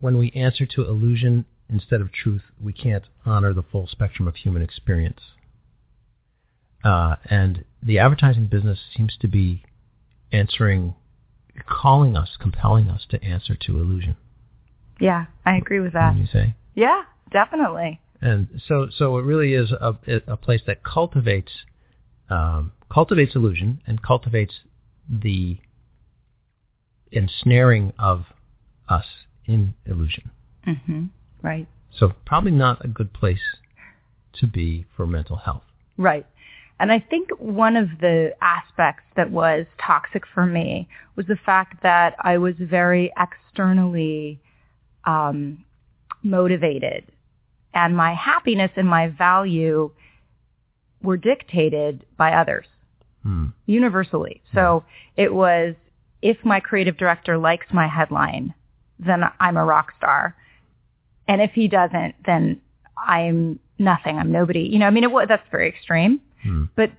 "When we answer to illusion instead of truth, we can't honor the full spectrum of human experience." Uh, and the advertising business seems to be answering, calling us, compelling us to answer to illusion.
Yeah, I agree with that.
You say?
Yeah, definitely.
And so, so it really is a, a place that cultivates um, cultivates illusion and cultivates the ensnaring of us in illusion.
hmm Right.
So probably not a good place to be for mental health.
Right. And I think one of the aspects that was toxic for me was the fact that I was very externally um, motivated, and my happiness and my value were dictated by others
Hmm.
universally. So it was if my creative director likes my headline, then I'm a rock star, and if he doesn't, then I'm nothing. I'm nobody. You know, I mean, it was that's very extreme,
Hmm.
but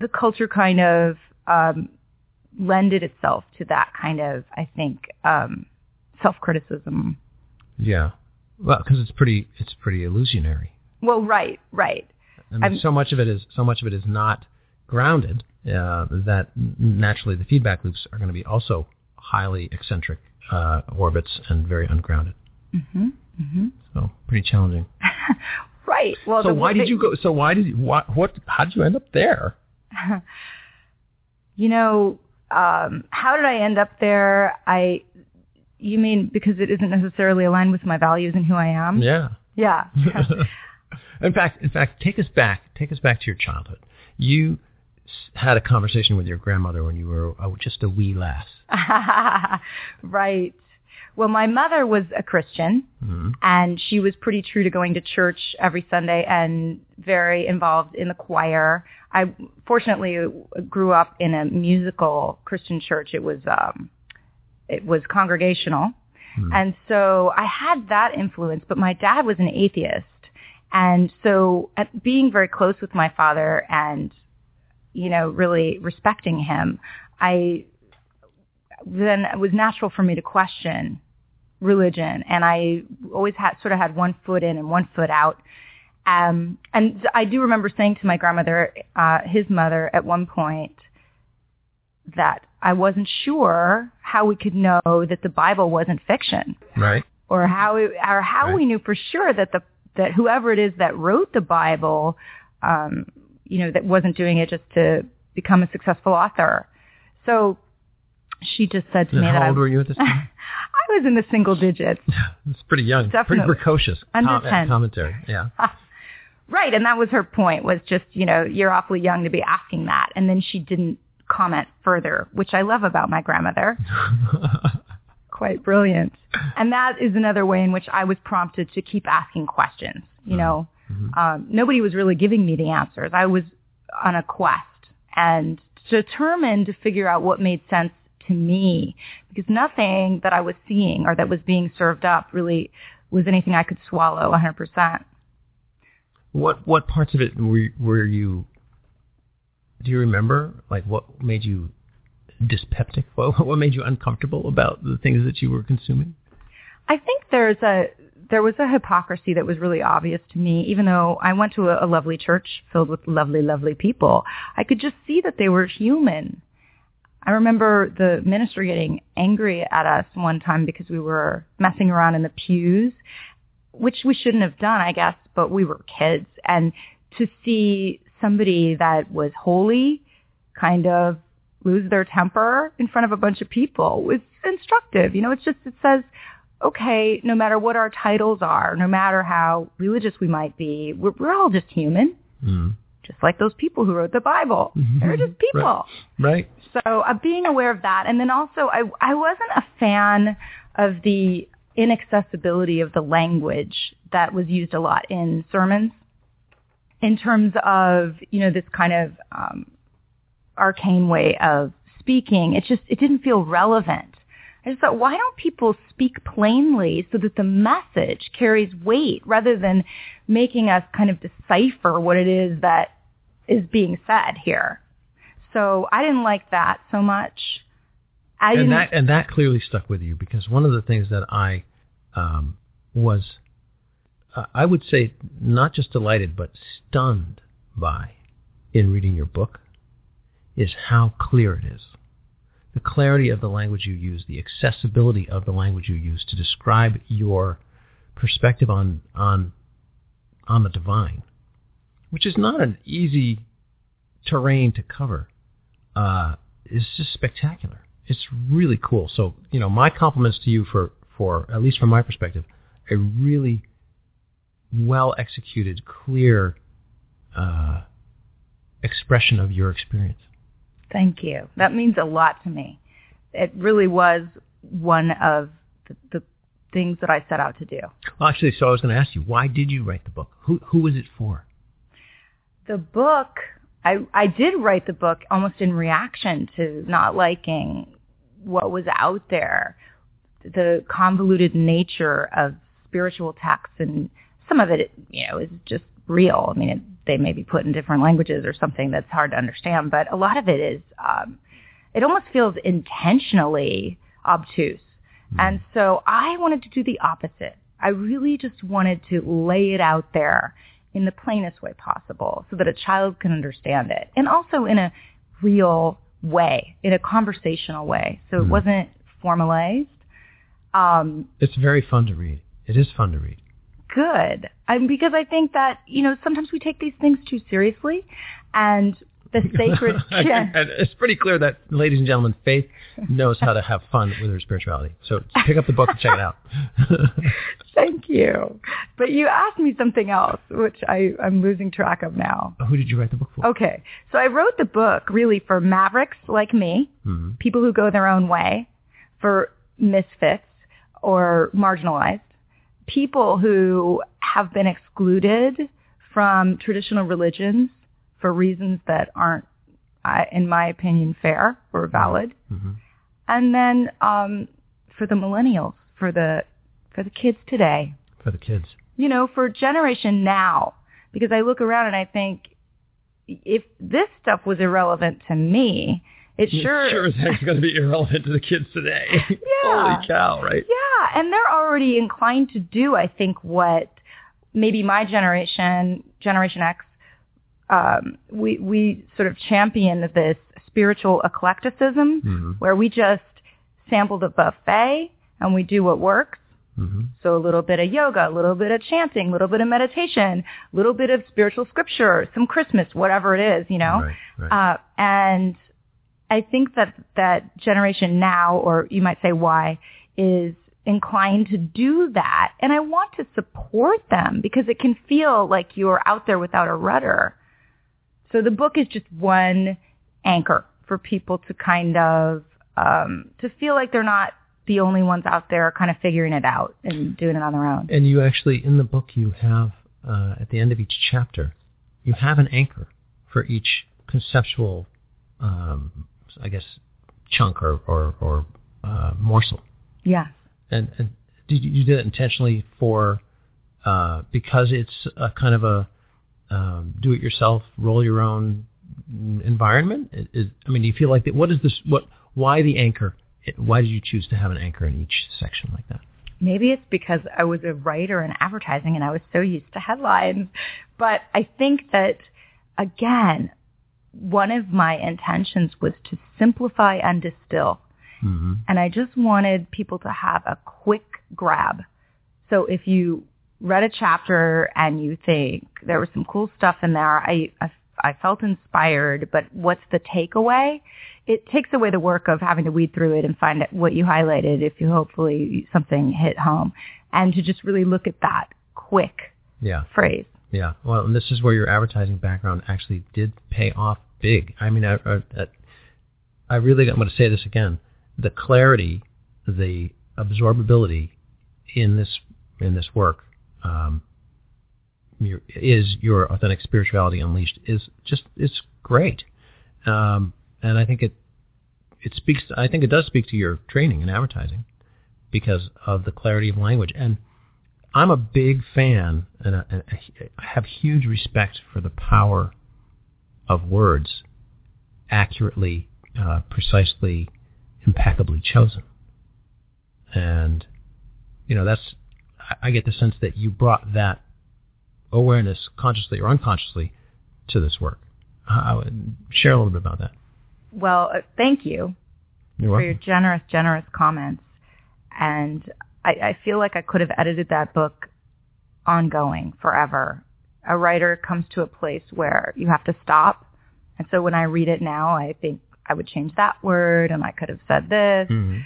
the culture kind of um, lended itself to that kind of, I think, um, self-criticism.
Yeah. Well, because it's pretty it's pretty illusionary.
Well, right, right.
I mean,
I'm-
so much of it is so much of it is not grounded uh, that naturally the feedback loops are going to be also highly eccentric uh, orbits and very ungrounded.
hmm hmm
So pretty challenging.
right. Well,
so why did you go? So why did you? What? What? How did you end up there?
you know, um, how did I end up there? I, you mean because it isn't necessarily aligned with my values and who I am?
Yeah.
Yeah.
in fact, in fact, take us back. Take us back to your childhood. You had a conversation with your grandmother when you were uh, just a wee lass.
right. Well, my mother was a Christian,
Mhm.
and she was pretty true to going to church every Sunday and very involved in the choir. I fortunately grew up in a musical Christian church. It was um, it was congregational,
Hmm.
and so I had that influence. But my dad was an atheist, and so at being very close with my father and you know really respecting him, I then it was natural for me to question religion and I always had sort of had one foot in and one foot out. Um, and I do remember saying to my grandmother, uh, his mother at one point that I wasn't sure how we could know that the Bible wasn't fiction
Right.
or how it, or how
Right.
we knew for sure that the that whoever it is that wrote the Bible, um, you know, that wasn't doing it just to become a successful author. So she just said to
And
me
how
that
old
I,
were you at this time?
I was in the single digits.
it's pretty young. Pretty precocious
Under
com-
10.
commentary. Yeah.
Right, and that was her point was just, you know, you're awfully young to be asking that. And then she didn't comment further, which I love about my grandmother. Quite brilliant. And that is another way in which I was prompted to keep asking questions. You hmm. know,
Mhm.
um, nobody was really giving me the answers. I was on a quest and determined to figure out what made sense to me because nothing that I was seeing or that was being served up really was anything I could swallow 100%.
What what parts of it were were you? Do you remember? Like what made you dyspeptic? What what made you uncomfortable about the things that you were consuming?
I think there's a there was a hypocrisy that was really obvious to me, even though I went to a, a lovely church filled with lovely, lovely people. I could just see that they were human. I remember the minister getting angry at us one time because we were messing around in the pews, which we shouldn't have done, I guess, but we were kids. And to see somebody that was holy kind of lose their temper in front of a bunch of people was instructive. You know, it's just, it says, okay, no matter what our titles are, no matter how religious we might be, we're, we're all just human,
Mm.
just like those people who wrote the Bible. They're just people.
Right.
So uh, being aware of that, and then also I I wasn't a fan of the inaccessibility of the language that was used a lot in sermons, in terms of you know this kind of um, arcane way of speaking. It just it didn't feel relevant. I just thought, why don't people speak plainly so that the message carries weight rather than making us kind of decipher what it is that is being said here? So I didn't like that so much. I
and that and that clearly stuck with you because one of the things that I um, was, uh, I would say, not just delighted but stunned by in reading your book is how clear it is. The clarity of the language you use, the accessibility of the language you use to describe your perspective on on on the divine, which is not an easy terrain to cover, uh, is just spectacular. It's really cool. So, you know, my compliments to you for, for at least from my perspective, a really well executed, clear uh, expression of your experience.
Thank you. That means a lot to me. It really was one of the, the things that I set out to do.
Well, actually, so I was going to ask you, why did you write the book? Who who was it for?
The book, I I did write the book almost in reaction to not liking what was out there, the convoluted nature of spiritual texts, and some of it, you know, is just real. I mean, it, they may be put in different languages or something that's hard to understand, but a lot of it is, um, it almost feels intentionally obtuse. And so I wanted to do the opposite. I really just wanted to lay it out there in the plainest way possible so that a child can understand it and also in a real way, in a conversational way. So it wasn't formalized. Um,
It's very fun to read. It is fun to read.
Good. I, because I think that, you know, sometimes we take these things too seriously and the sacred
and it's pretty clear that, ladies and gentlemen, Faith knows how to have fun with her spirituality. So pick up the book and check it out.
Thank you. But you asked me something else, which I, I'm losing track of now.
Who did you write the book for?
Okay. So I wrote the book really for mavericks like me,
Mhm.
people who go their own way, for misfits or marginalized, people who have been excluded from traditional religions for reasons that aren't, uh, in my opinion, fair or valid.
Mhm.
And then um, for the millennials, for the for the kids today,
For the kids.
you know, for generation now, because I look around and I think if this stuff was irrelevant to me, it sure,
sure as heck's going to be irrelevant to the kids today.
Yeah.
Holy cow, right?
yeah, and they're already inclined to do, I think, what maybe my generation, Generation X, um, we we sort of championed this spiritual eclecticism,
Mhm.
where we just sample the buffet and we do what works.
hmm
So a little bit of yoga, a little bit of chanting, a little bit of meditation, a little bit of spiritual scripture, some Christmas, whatever it is, you know.
Right, right.
Uh, and I think that that generation now, or you might say Y, is inclined to do that. And I want to support them because it can feel like you're out there without a rudder. So the book is just one anchor for people to kind of um, to feel like they're not the only ones out there kind of figuring it out and doing it on their own.
And you actually, in the book, you have, uh, at the end of each chapter, you have an anchor for each conceptual, um, I guess, chunk or, or, or uh, morsel.
Yeah.
And, and did you, you did it intentionally for, uh, because it's a kind of a um, do-it-yourself, roll your own mm, environment? Is- I mean, do you feel like that? What is this? What? Why the anchor? Why did you choose to have an anchor in each section like that?
Maybe it's because I was a writer in advertising and I was so used to headlines. But I think that, again, one of my intentions was to simplify and distill.
Mm-hmm.
And I just wanted people to have a quick grab. So if you read a chapter and you think there was some cool stuff in there, I, I, I felt inspired, but what's the takeaway? It takes away the work of having to weed through it and find out what you highlighted if you hopefully something hit home and to just really look at that quick
Yeah.
phrase.
Yeah, well, and this is where your advertising background actually did pay off big. I mean, I, I, I really, I'm going to say this again: the clarity, the absorbability in this in this work um, is your authentic spirituality unleashed is just it's great, um, and I think it it speaks. I think it does speak to your training in advertising because of the clarity of language and. I'm a big fan, and I, and I have huge respect for the power of words, accurately, uh, precisely, impeccably chosen. And you know, that's I- get the sense that you brought that awareness, consciously or unconsciously, to this work. I would share a little bit about that.
Well, uh, thank you
You're
for
welcome.
your generous, generous comments. And I, I feel like I could have edited that book ongoing forever. a writer comes to a place where you have to stop. And so when I read it now, I think I would change that word and I could have said this.
Mm-hmm.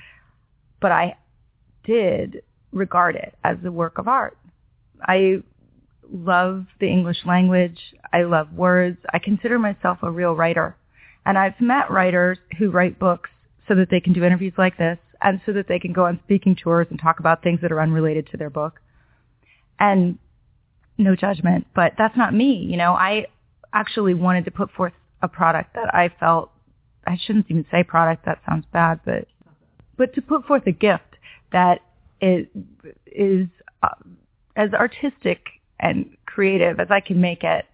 But I did regard it as a work of art. I love the English language. I love words. I consider myself a real writer. And I've met writers who write books so that they can do interviews like this and so that they can go on speaking tours and talk about things that are unrelated to their book. And no judgment, but that's not me. You know, I actually wanted to put forth a product that I felt I shouldn't even say product. That sounds bad, but but to put forth a gift that is is uh, as artistic and creative as I can make it.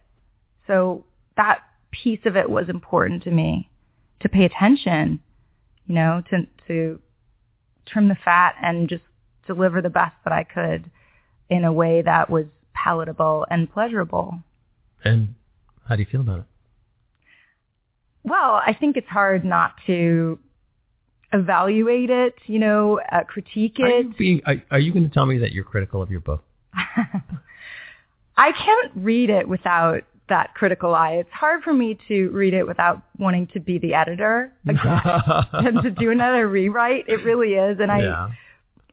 So that piece of it was important to me to pay attention, you know, to to trim the fat and just deliver the best that I could in a way that was palatable and pleasurable.
And how do you feel about it?
Well, I think it's hard not to evaluate it, you know, uh, critique it. Are
you, being, are, are you going to tell me that you're critical of your book?
I can't read it without that critical eye. It's hard for me to read it without wanting to be the editor again and to do another rewrite. It really is, and I
yeah.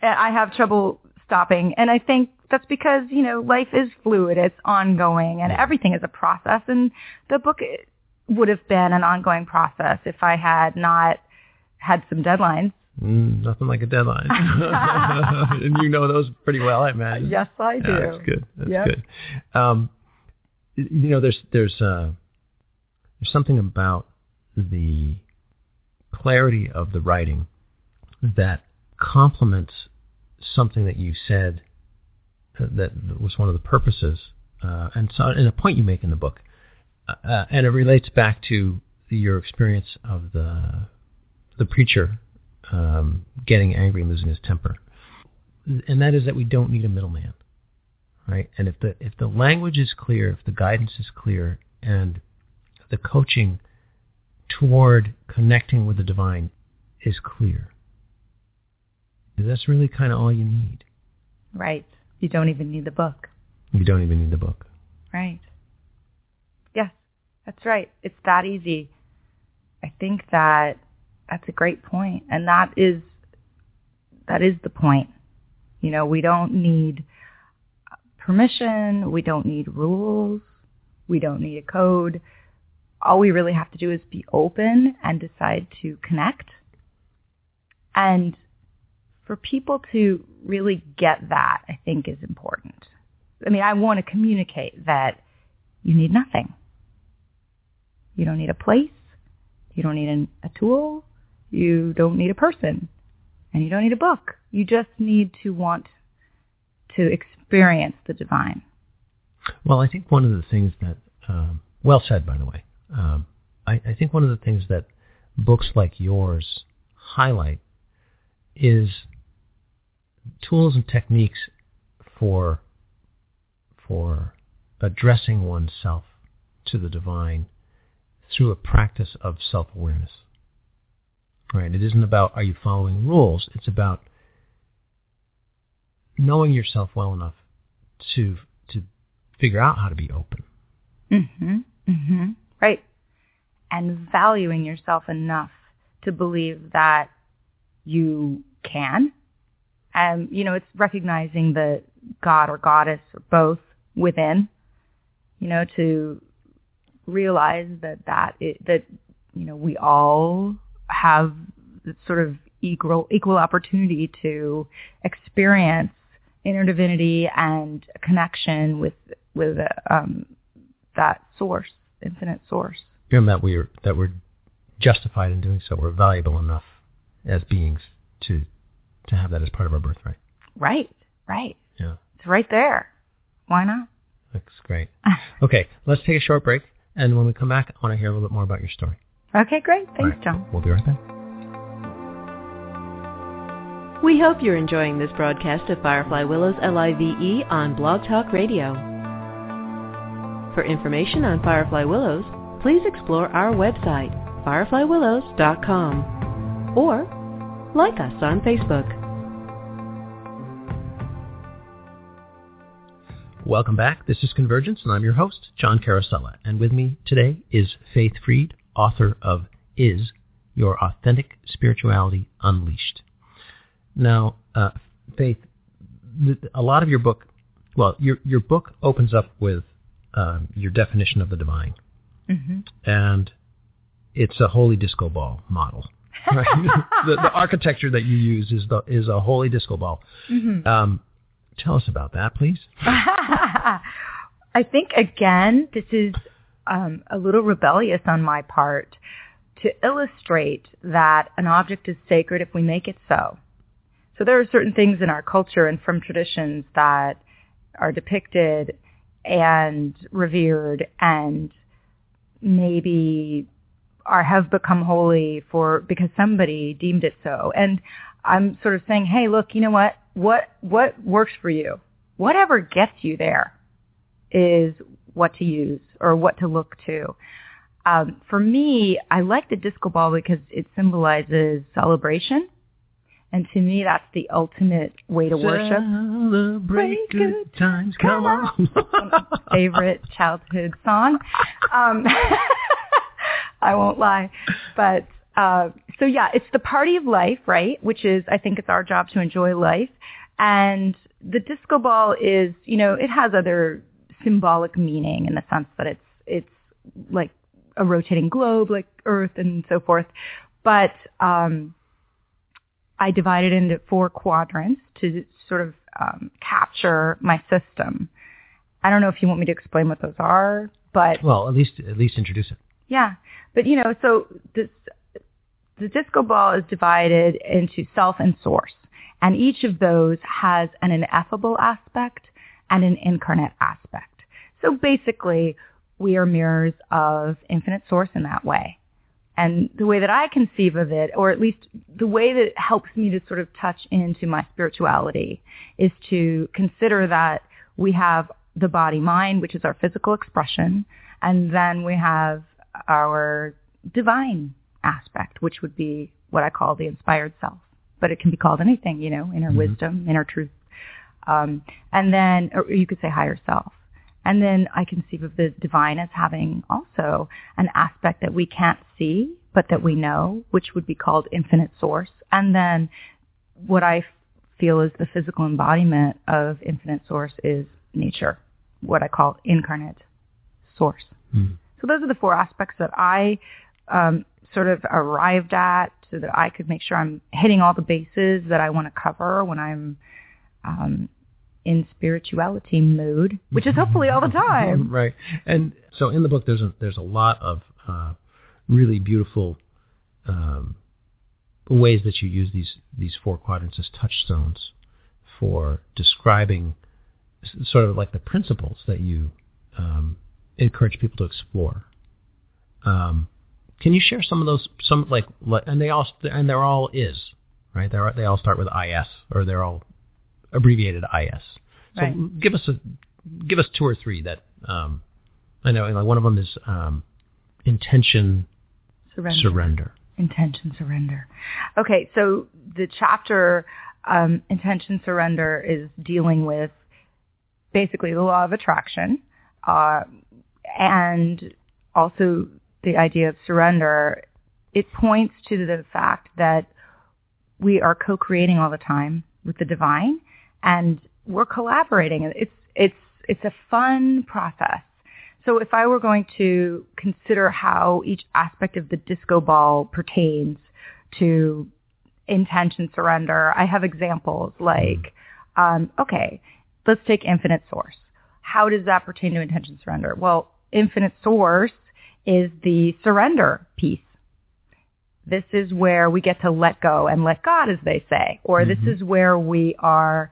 I have trouble stopping. And I think that's because you know life is fluid, it's ongoing, and everything is a process. And the book would have been an ongoing process if I had not had some deadlines.
Mm, nothing like a deadline. and you know those pretty well, I imagine.
Yes, I do.
Yeah, that's good. That's
yep.
good. Um, you know, there's there's uh, there's something about the clarity of the writing that complements something that you said uh, that was one of the purposes, uh, and so, and a point you make in the book, uh, and it relates back to your experience of the the preacher um, getting angry and losing his temper, and that is that we don't need a middleman, right? And if the if the language is clear, if the guidance is clear, and the coaching toward connecting with the divine is clear, that's really kind of all you need.
Right. You don't even need the book.
You don't even need the book.
Right. Yes, that's right. It's that easy. I think that that's a great point, and that is that is the point. You know, we don't need permission. We don't need rules. We don't need a code. All we really have to do is be open and decide to connect. And for people to really get that, I think is important. I mean, I want to communicate that you need nothing. You don't need a place. You don't need an, a tool. You don't need a person. And you don't need a book. You just need to want to experience the divine.
Well, I think one of the things that, um, well said, by the way, um, I, I think one of the things that books like yours highlight is tools and techniques for for addressing oneself to the divine through a practice of self-awareness. Right? It isn't about are you following rules. It's about knowing yourself well enough to to figure out how to be open.
Mhm. Mhm. Right. And valuing yourself enough to believe that you can um, you know, it's recognizing the God or goddess or both within, you know, to realize that that it, that you know we all have sort of equal equal opportunity to experience inner divinity and connection with with um, that source, infinite source.
And that we're that we're justified in doing so. We're valuable enough as beings to to have that as part of our birthright.
Right, right.
Yeah.
It's right there. Why not?
That's great. okay, let's take a short break, and when we come back, I want to hear a little bit more about your story.
Okay, great. Thanks,
right.
John.
We'll be right back.
We hope you're enjoying this broadcast of Firefly Willows LIVE on Blog Talk Radio. For information on Firefly Willows, please explore our website, fireflywillows.com, or like us on Facebook.
Welcome back. This is Convergence, and I'm your host, John Carosella. And with me today is Faith Freed, author of Is Your Authentic Spirituality Unleashed. Now, uh, Faith, a lot of your book, well, your your book opens up with um, your definition of the divine,
mm-hmm.
and it's a holy disco ball model. Right? the, the, architecture that you use is the is a holy disco ball.
Mm-hmm.
Um, tell us about that, please.
I think again, this is um, a little rebellious on my part to illustrate that an object is sacred if we make it so. So there are certain things in our culture and from traditions that are depicted and revered and maybe are have become holy for because somebody deemed it so. And I'm sort of saying, hey, look, you know what? What what works for you? Whatever gets you there is what to use or what to look to. Um, for me, I like the disco ball because it symbolizes celebration. And to me, that's the ultimate way to worship.
Celebrate good times, come on.
favorite childhood song. Um, I won't lie. But uh, so yeah, it's the party of life, right? Which is, I think it's our job to enjoy life. And the disco ball is, you know, it has other symbolic meaning in the sense that it's, it's like a rotating globe like Earth and so forth. But, um, I divided into four quadrants to sort of um, capture my system. I don't know if you want me to explain what those are, but
well, at least at least introduce it.
Yeah, but you know, so this the disco ball is divided into self and source, and each of those has an ineffable aspect and an incarnate aspect. So basically, we are mirrors of infinite source in that way. And the way that I conceive of it, or at least the way that it helps me to sort of touch into my spirituality, is to consider that we have the body mind, which is our physical expression, and then we have our divine aspect, which would be what I call the inspired self. But it can be called anything, you know, inner mm-hmm. wisdom, inner truth. Um, and then, or you could say higher self. And then I conceive of the divine as having also an aspect that we can't see, but that we know, which would be called infinite source. And then what I feel is the physical embodiment of infinite source is nature, what I call incarnate source.
Mm.
So those are the four aspects that I um, sort of arrived at so that I could make sure I'm hitting all the bases that I want to cover when I'm um, in spirituality mood, which is hopefully all the time.
right. And so in the book, there's a, there's a lot of uh, really beautiful um, ways that you use these these four quadrants as touchstones for describing sort of like the principles that you um, encourage people to explore. Um, can you share some of those? Some like, and they all and they're all is right. They they all start with is or they're all abbreviated IS. So
right.
give us a give us two or three that um, I know. Like one of them is um, intention
surrender.
surrender.
Intention surrender. Okay, so the chapter um, intention surrender is dealing with basically the law of attraction uh, and also the idea of surrender. It points to the fact that we are co-creating all the time with the divine and we're collaborating. It's it's it's a fun process. So if I were going to consider how each aspect of the disco ball pertains to intention surrender, I have examples like, um, okay, let's take infinite source. How does that pertain to intention surrender? Well, infinite source is the surrender piece. This is where we get to let go and let God, as they say, or mm-hmm. this is where we are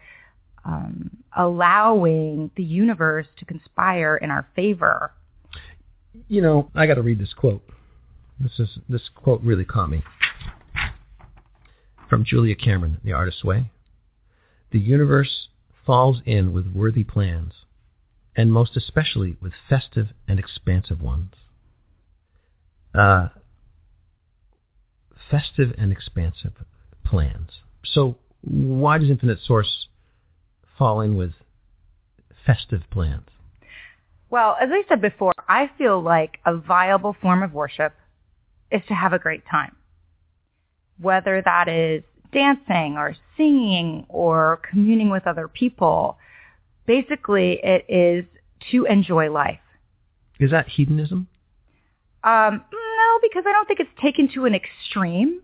um, allowing the universe to conspire in our favor.
You know, I got to read this quote. This is this quote really caught me from Julia Cameron, The Artist's Way. The universe falls in with worthy plans, and most especially with festive and expansive ones. Uh, festive and expansive plans. So why does Infinite Source fall in with festive plans?
Well, as I said before, I feel like a viable form of worship is to have a great time. Whether that is dancing or singing or communing with other people, basically it is to enjoy life.
Is that hedonism?
Um, no, because I don't think it's taken to an extreme.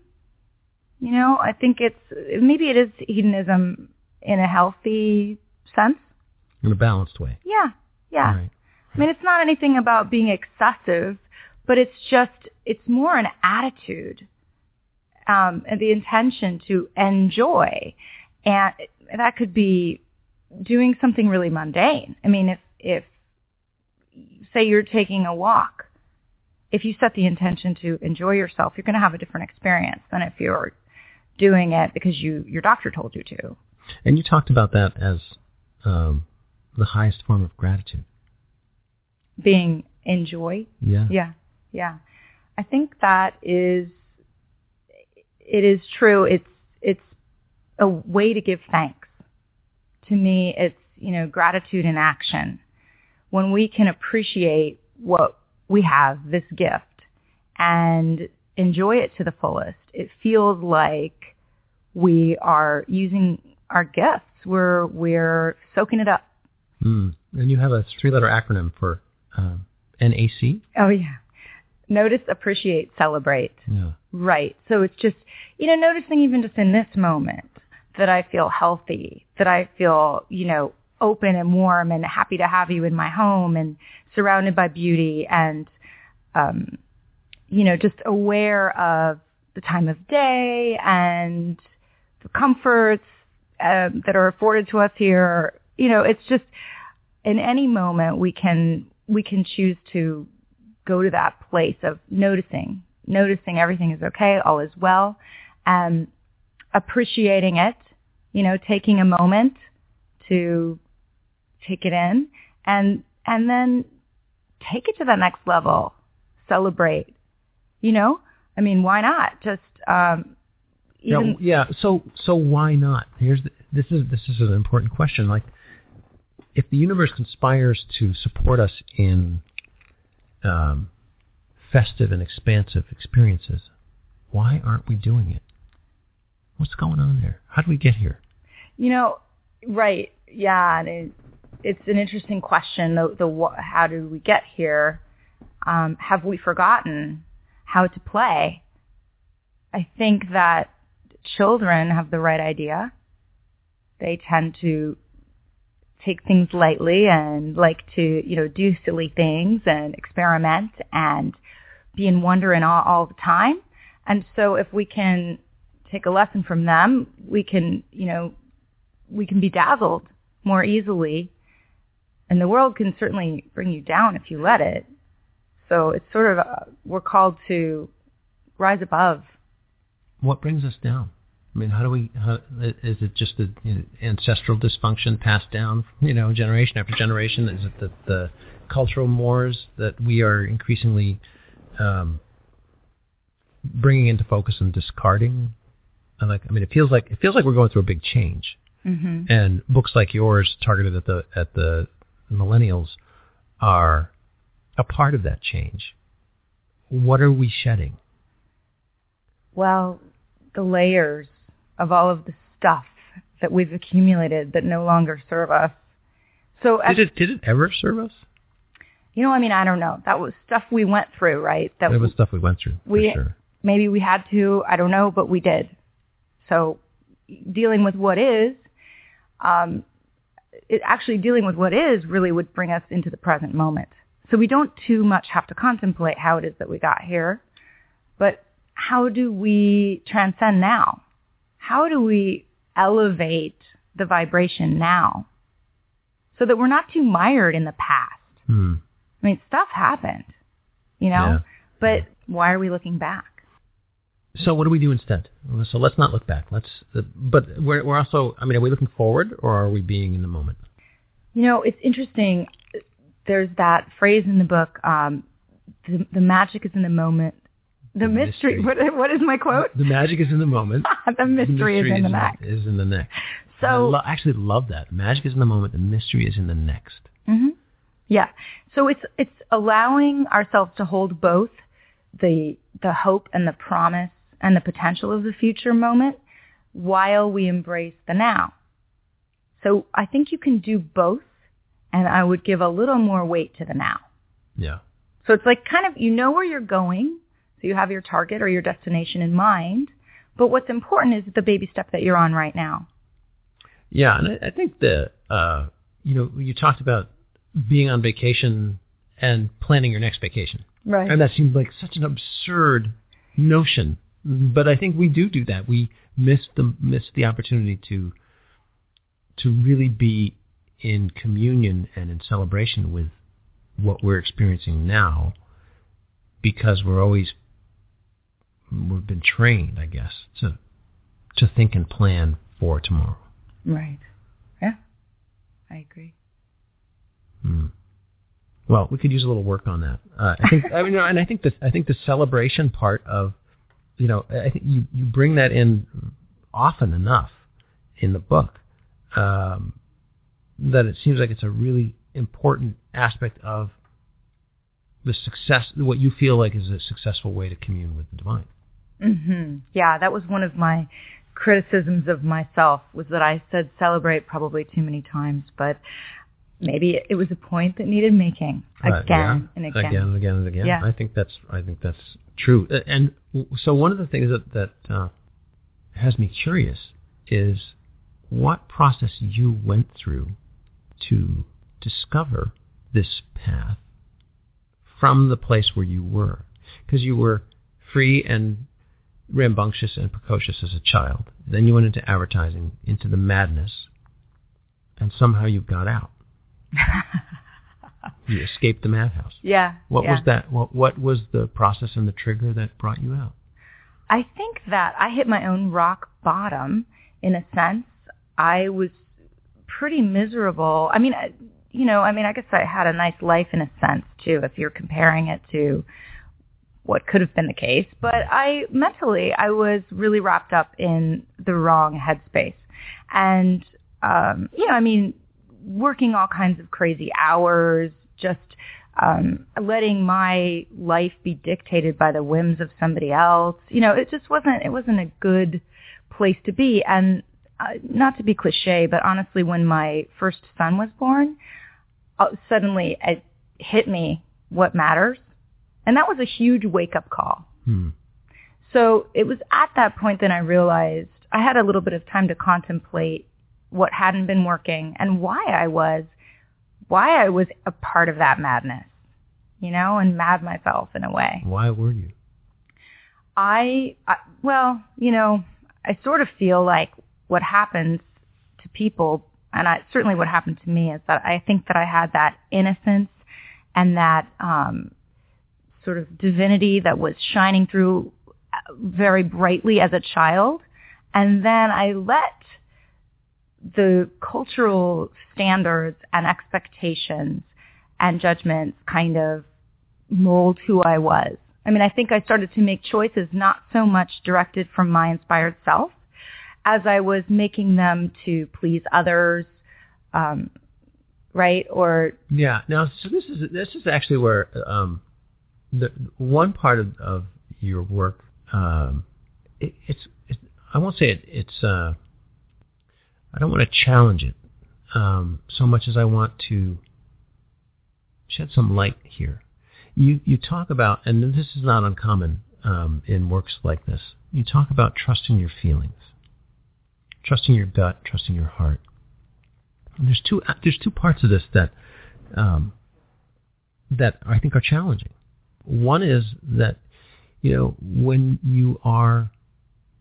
You know, I think it's maybe it is hedonism in a healthy sense.
In a balanced way.
Yeah, yeah.
Right.
I mean, it's not anything about being excessive, but it's just it's more an attitude um, and the intention to enjoy, and that could be doing something really mundane. I mean, if if say you're taking a walk, if you set the intention to enjoy yourself, you're going to have a different experience than if you're doing it because you your doctor told you to.
And you talked about that as um, the highest form of gratitude.
Being in joy.
Yeah.
Yeah. Yeah. I think that is it is true. It's it's a way to give thanks. To me, it's you know gratitude in action. When we can appreciate what we have, this gift, and enjoy it to the fullest, it feels like we are using our guests. We're we're soaking it up.
Mm. And you have a three-letter acronym for um, NAC.
Oh yeah. Notice, appreciate, celebrate.
Yeah.
Right. So it's just, you know, noticing even just in this moment that I feel healthy, that I feel, you know, open and warm and happy to have you in my home and surrounded by beauty and, um, you know, just aware of the time of day and the comforts um, that are afforded to us here. You know, it's just in any moment we can we can choose to go to that place of noticing, noticing everything is okay, all is well, and appreciating it, you know, taking a moment to take it in and and then take it to the next level. Celebrate. You know? I mean, why not? Just um even
yeah, yeah. So so why not? Here's the, this is this is an important question. Like, if the universe conspires to support us in um, festive and expansive experiences, why aren't we doing it? What's going on there? How do we get here?
You know, right? Yeah, and it, it's an interesting question. The the how do we get here? Um, have we forgotten how to play? I think that children have the right idea. They tend to take things lightly and like to, you know, do silly things and experiment and be in wonder and awe all the time. And so if we can take a lesson from them, we can, you know, we can be dazzled more easily. And the world can certainly bring you down if you let it. So it's sort of, uh, we're called to rise above.
What brings us down? I mean, how do we? How, is it just the you know, ancestral dysfunction passed down, you know, generation after generation? Is it the, the cultural mores that we are increasingly um, bringing into focus and discarding? And like, I mean, it feels like it feels like we're going through a big change.
Mm-hmm.
And books like yours, targeted at the at the millennials, are a part of that change. What are we shedding?
Well, the layers of all of the stuff that we've accumulated that no longer serve us. So
did it did it ever serve us?
You know, I mean, I don't know. That was stuff we went through, right?
That was stuff we went through.
We
sure.
maybe we had to. I don't know, but we did. So dealing with what is, um, it actually dealing with what is really would bring us into the present moment. So we don't too much have to contemplate how it is that we got here, but how do we transcend now? How do we elevate the vibration now so that we're not too mired in the past?
Hmm.
I mean, stuff happened, you know,
Yeah.
but why are we looking back?
So what do we do instead? So let's not look back. Let's. Uh, but we're we're also. I mean, are we looking forward or are we being in the moment?
You know, it's interesting. There's that phrase in the book, um, the, the magic is in the moment, The mystery. What, what is my quote?
The magic is in the moment.
the mystery, is in the next.
Is in the next.
So
I lo- actually love that. Magic is in the moment. The mystery is in the next.
hmm Yeah. So it's it's allowing ourselves to hold both the the hope and the promise and the potential of the future moment while we embrace the now. So I think you can do both, and I would give a little more weight to the now.
Yeah.
So it's like kind of you know where you're going, so you have your target or your destination in mind, but what's important is the baby step that you're on right now.
Yeah, and I, I think the uh, you know you talked about being on vacation and planning your next vacation,
Right.
and that seemed like such an absurd notion. But I think we do do that. We miss the miss the opportunity to to really be in communion and in celebration with what we're experiencing now, because we're always we've been trained, I guess, to to think and plan for tomorrow.
Right. Yeah. I agree.
Hmm. Well, we could use a little work on that. Uh, I think, I mean, and I think the I think the celebration part of, you know, I think you you bring that in often enough in the book um, that it seems like it's a really important aspect of the success, what you feel like is a successful way to commune with the divine.
Hmm Yeah, that was one of my criticisms of myself was that I said celebrate probably too many times, but maybe it was a point that needed making again
yeah,
and again.
again and again and again.
Yeah.
I think that's I think that's true. And so one of the things that that uh, has me curious is what process you went through to discover this path from the place where you were, because you were free and rambunctious and precocious as a child. Then you went into advertising, into the madness, and somehow you got out. You escaped the madhouse.
yeah.
What
yeah.
was that? What what was the process and the trigger that brought you out?
I think that I hit my own rock bottom in a sense. I was pretty miserable. I mean, I- you know, I mean, I guess I had a nice life in a sense too, if you're comparing it to what could have been the case. But I mentally, I was really wrapped up in the wrong headspace, and um, you know, I mean, working all kinds of crazy hours, just um, letting my life be dictated by the whims of somebody else. You know, it just wasn't it wasn't a good place to be. And uh, not to be cliche, but honestly, when my first son was born, uh, suddenly it hit me what matters, and that was a huge wake up call.
Hmm.
So it was at that point that I realized I had a little bit of time to contemplate what hadn't been working and why I was why I was a part of that madness, you know, and mad myself in a way.
Why were you?
I, I well, you know, I sort of feel like what happens to people, and I, certainly what happened to me is that I think that I had that innocence and that um, sort of divinity that was shining through uh, very brightly as a child, and then I let the cultural standards and expectations and judgments kind of mold who I was. I mean, I think I started to make choices not so much directed from my inspired self as I was making them to please others, um, right? Or
Yeah. Now, so this is this is actually where um, the one part of, of your work. Um, it, it's it, I won't say it, it's. Uh, I don't want to challenge it um, so much as I want to shed some light here. You you talk about, and this is not uncommon um, in works like this. You talk about trusting your feelings, trusting your gut, trusting your heart. And there's two there's two parts of this that um, that I think are challenging. One is that you know when you are,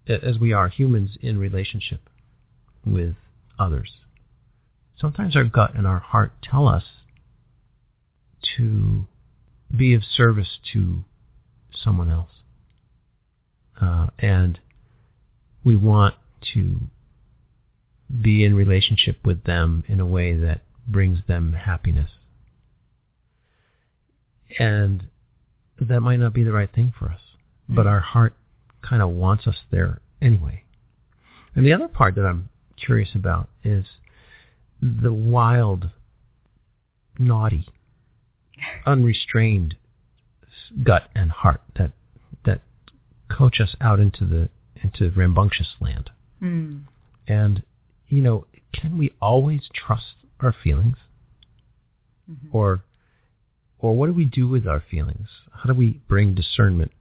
as we are humans in relationship with others, sometimes our gut and our heart tell us to be of service to someone else, uh, and we want to be in relationship with them in a way that brings them happiness. And that might not be the right thing for us. but our heart kind of wants us there anyway. And the other part that I'm curious about is the wild, naughty, unrestrained gut and heart that that coach us out into the into rambunctious land.
Mm.
And you know, can we always trust our feelings?
Mm-hmm.
Or or what do we do with our feelings? How do we bring discernment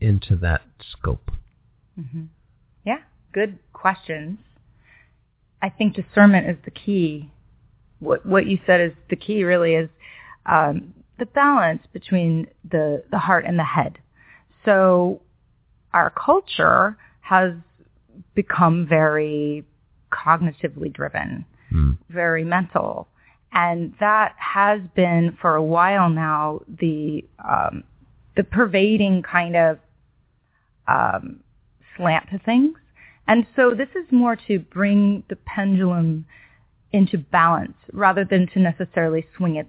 into that scope?
Mm-hmm. Yeah, good questions. I think discernment is the key. What what you said is the key. Really is um, the balance between the the heart and the head. So our culture has become very cognitively driven,
Mm.
very mental, and that has been for a while now the um, the pervading kind of um, slant to things. And so this is more to bring the pendulum into balance rather than to necessarily swing it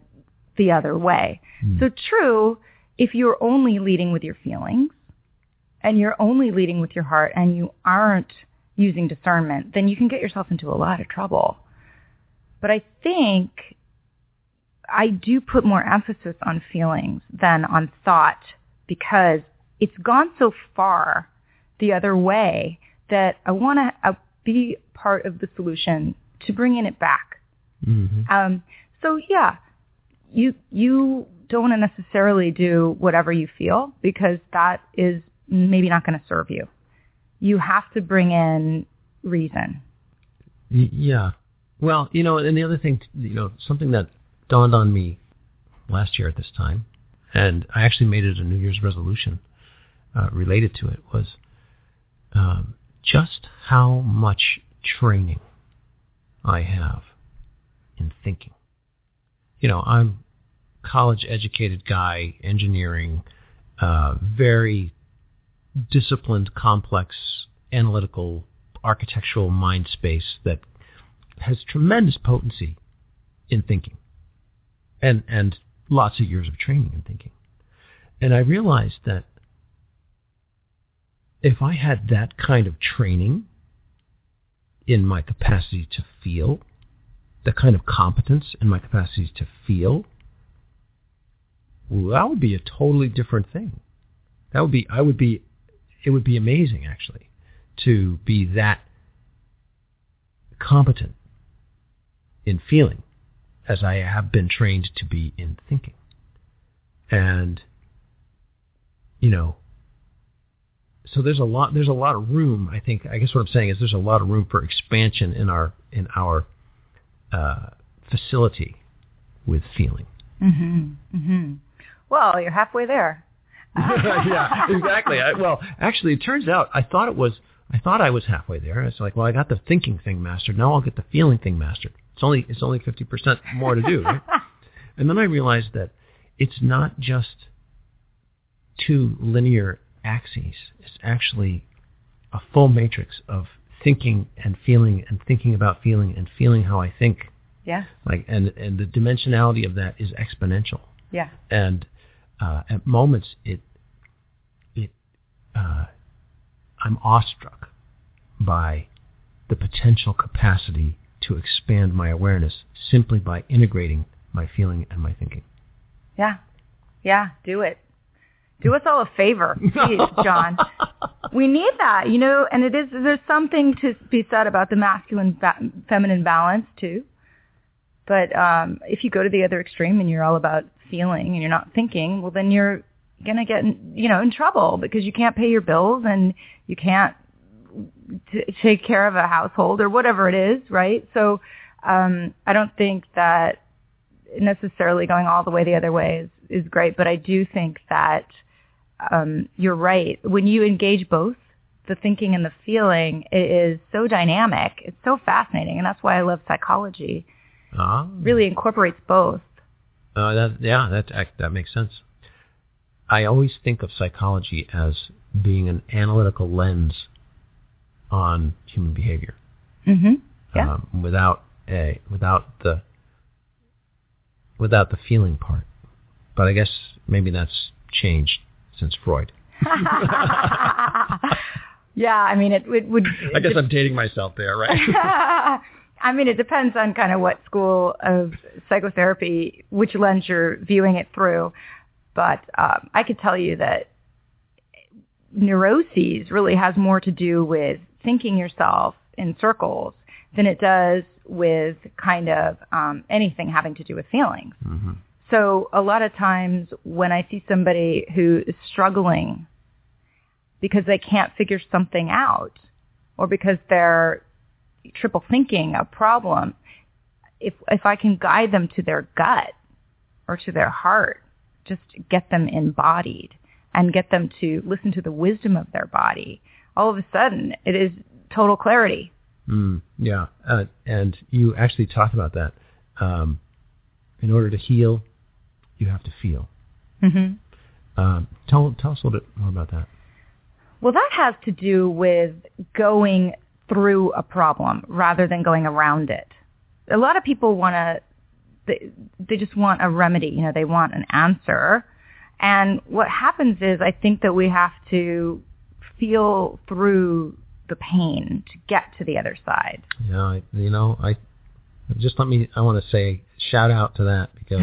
the other way.
Mm.
So true, if you're only leading with your feelings and you're only leading with your heart and you aren't using discernment, then you can get yourself into a lot of trouble. But I think I do put more emphasis on feelings than on thought because it's gone so far the other way that I want to uh, be part of the solution to bringing it back.
Mhm.
Um, so yeah, you you don't want to necessarily do whatever you feel because that is maybe not going to serve you. You have to bring in reason.
Yeah. Well, you know, and the other thing, you know, something that dawned on me last year at this time, and I actually made it a New Year's resolution uh, related to it, was um, just how much training I have in thinking. You know, I'm college educated guy, engineering, uh, very disciplined, complex, analytical, architectural mind space that has tremendous potency in thinking and and lots of years of training in thinking. And I realized that if I had that kind of training in my capacity to feel, the kind of competence in my capacity to feel, well, that would be a totally different thing. That would be I would be it would be amazing actually to be that competent in feeling as I have been trained to be in thinking. And you know so there's a lot there's a lot of room I think I guess what I'm saying is there's a lot of room for expansion in our in our uh, facility with feeling.
Mhm. Mhm. Well, you're halfway there.
yeah, exactly. I, well, actually, it turns out I thought it was. I thought I was halfway there. It's like, well, I got the thinking thing mastered. Now I'll get the feeling thing mastered. It's only it's only fifty percent more to do. Right? and then I realized that it's not just two linear axes. It's actually a full matrix of thinking and feeling and thinking about feeling and feeling how I think.
Yeah.
Like and and the dimensionality of that is exponential
Yeah.
and uh, at moments it it uh, I'm awestruck by the potential capacity to expand my awareness simply by integrating my feeling and my thinking.
Yeah. Yeah, do it. Do us all a favor, please, John. we need that, you know, and it is, there's something to be said about the masculine ba- feminine balance too. But um, if you go to the other extreme and you're all about feeling and you're not thinking, well, then you're gonna get, in, you know, in trouble because you can't pay your bills and you can't t- take care of a household or whatever it is, right? So um, I don't think that necessarily going all the way the other way is, is great, but I do think that um, you're right. When you engage both the thinking and the feeling, it is so dynamic. It's so fascinating, and that's why I love psychology.
Ah,
Really incorporates both.
uh, that yeah, that that- that makes sense. I always think of psychology as being an analytical lens on human behavior.
Mm-hmm. Yeah.
um, without a without the without the feeling part. But I guess maybe that's changed since Freud.
yeah, I mean, it, it would.
I guess I'm dating myself there, right?
I mean, it depends on kind of what school of psychotherapy, which lens you're viewing it through. But um, I could tell you that neuroses really has more to do with thinking yourself in circles than it does with kind of um, anything having to do with feelings.
Mm-hmm.
So a lot of times when I see somebody who is struggling because they can't figure something out or because they're triple thinking a problem, if if I can guide them to their gut or to their heart, just get them embodied and get them to listen to the wisdom of their body, all of a sudden it is total clarity.
Mm, yeah, uh, and you actually talked about that. Um, in order to heal, you have to feel.
Mm-hmm.
Um, tell tell us a little bit more about that.
Well, that has to do with going through a problem rather than going around it. A lot of people want to, they, they just want a remedy. You know, they want an answer. And what happens is I think that we have to feel through the pain to get to the other side.
Yeah, I, you know, I just let me. I want to say shout out to that because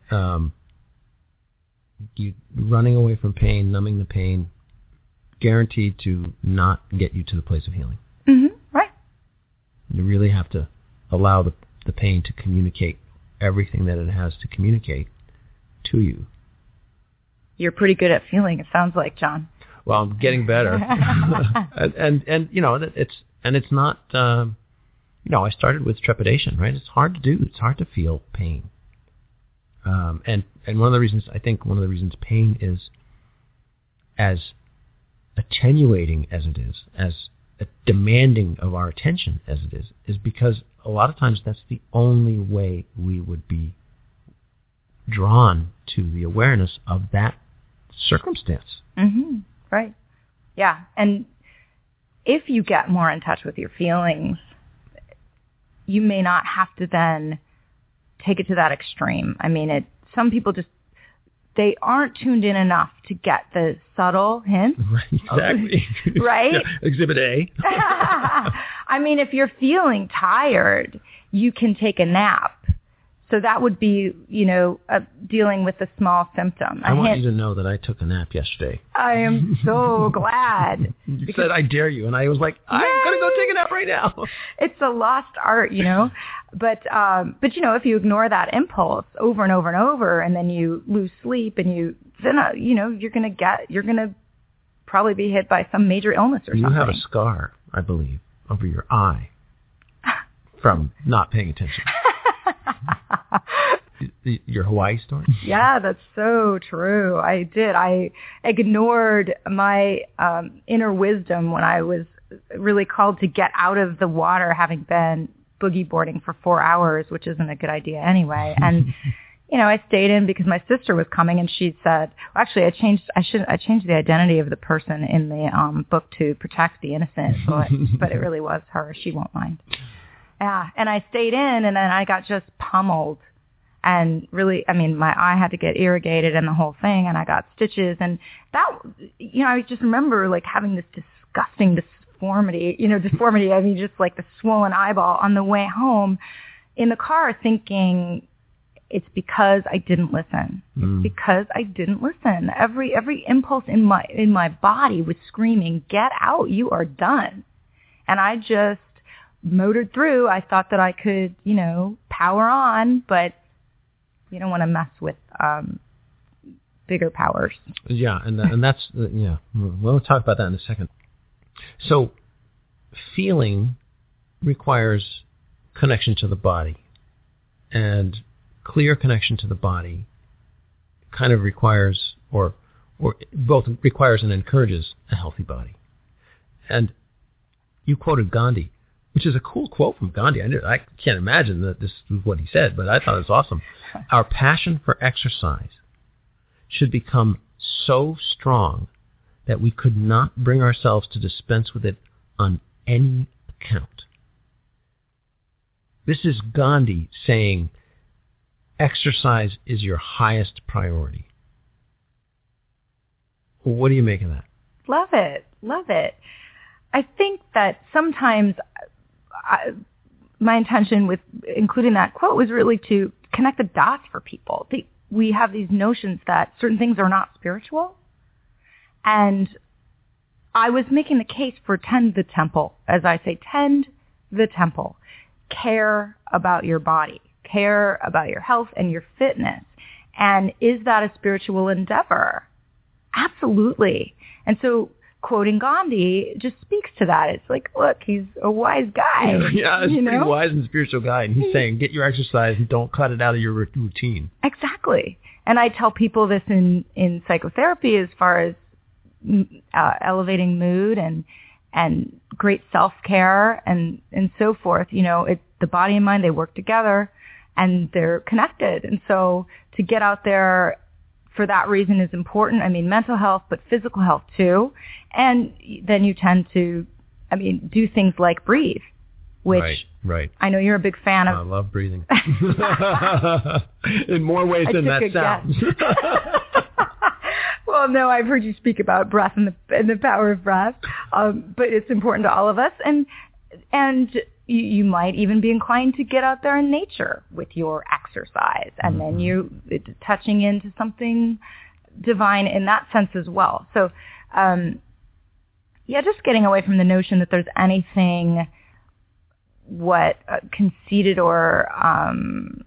um, you running away from pain, numbing the pain, guaranteed to not get you to the place of healing.
Mm-hmm. Right.
You really have to allow the the pain to communicate everything that it has to communicate to you.
You're pretty good at feeling. It sounds like John.
Well, I'm getting better, and, and and you know it's and it's not. Um, you know, I started with trepidation, right? It's hard to do. It's hard to feel pain. Um, and and one of the reasons I think one of the reasons pain is as attenuating as it is, as demanding of our attention as it is, is because a lot of times that's the only way we would be drawn to the awareness of that circumstance.
Mm-hmm. Right. Yeah. And if you get more in touch with your feelings, you may not have to then take it to that extreme. I mean, it. Some people just they aren't tuned in enough to get the subtle hints.
Right, exactly.
right?
Yeah, exhibit A.
I mean, if you're feeling tired, you can take a nap. So that would be, you know, uh, dealing with a small symptom.
I
A
want
hint-
you to know that I took a nap yesterday.
I am so glad.
You said I dare you, and I was like, I'm gonna go take a nap right now.
it's a lost art, you know. But um but you know, if you ignore that impulse over and over and over and then you lose sleep and you then uh, you know, you're going to get you're going to probably be hit by some major illness or
You
something.
You have a scar, I believe, over your eye from not paying attention. Your Hawaii story.
Yeah, that's so true. I did. I ignored my um, inner wisdom when I was really called to get out of the water, having been boogie boarding for four hours, which isn't a good idea anyway. And you know, I stayed in because my sister was coming, and she said, well, "Actually, I changed. I should. I changed the identity of the person in the um, book to protect the innocent, but but it really was her. She won't mind." Yeah, and I stayed in, and then I got just pummeled. And really i mean my eye had to get irrigated and the whole thing and i got stitches. And that you know i just remember like having this disgusting deformity you know deformity i mean just like the swollen eyeball on the way home in the car thinking it's because i didn't listen.
Mm.
it's because i didn't listen. Every every impulse in my in my body was screaming get out you are done. And i just motored through i thought that i could you know power on but you don't want to mess with um, bigger powers.
Yeah, and and that's yeah. We'll talk about that in a second. So, feeling requires connection to the body, and clear connection to the body kind of requires, or or both requires and encourages a healthy body. And you quoted Gandhi, which is a cool quote from Gandhi. I, knew, I can't imagine that this is what he said, but I thought it was awesome. Our passion for exercise should become so strong that we could not bring ourselves to dispense with it on any account. This is Gandhi saying exercise is your highest priority. What do you make of that?
Love it. Love it. I think that sometimes I, my intention with including that quote was really to connect the dots for people. We have these notions that certain things are not spiritual. And I was making the case for tend the temple. As I say, tend the temple. Care about your body. Care about your health and your fitness. And is that a spiritual endeavor? Absolutely. And so quoting Gandhi just speaks to that. It's like, look, he's a wise guy.
yeah, he's
you
a pretty wise and spiritual guy, and he's saying, get your exercise and don't cut it out of your routine.
Exactly. And I tell people this in, in psychotherapy as far as mm, uh, elevating mood and and great self care and and so forth. You know, it the body and mind they work together and they're connected. And so to get out there for that reason is important. I mean, mental health, but physical health too. And then you tend to, I mean, do things like breathe, which
right, right.
I know you're a big fan of.
I love breathing. In more ways
I
than that sounds.
well, no, I've heard you speak about breath and the and the power of breath, um, but it's important to all of us, and and you, you might even be inclined to get out there in nature with your exercise, and then you it's touching into something divine in that sense as well. So, um, yeah, just getting away from the notion that there's anything what uh, conceited or um,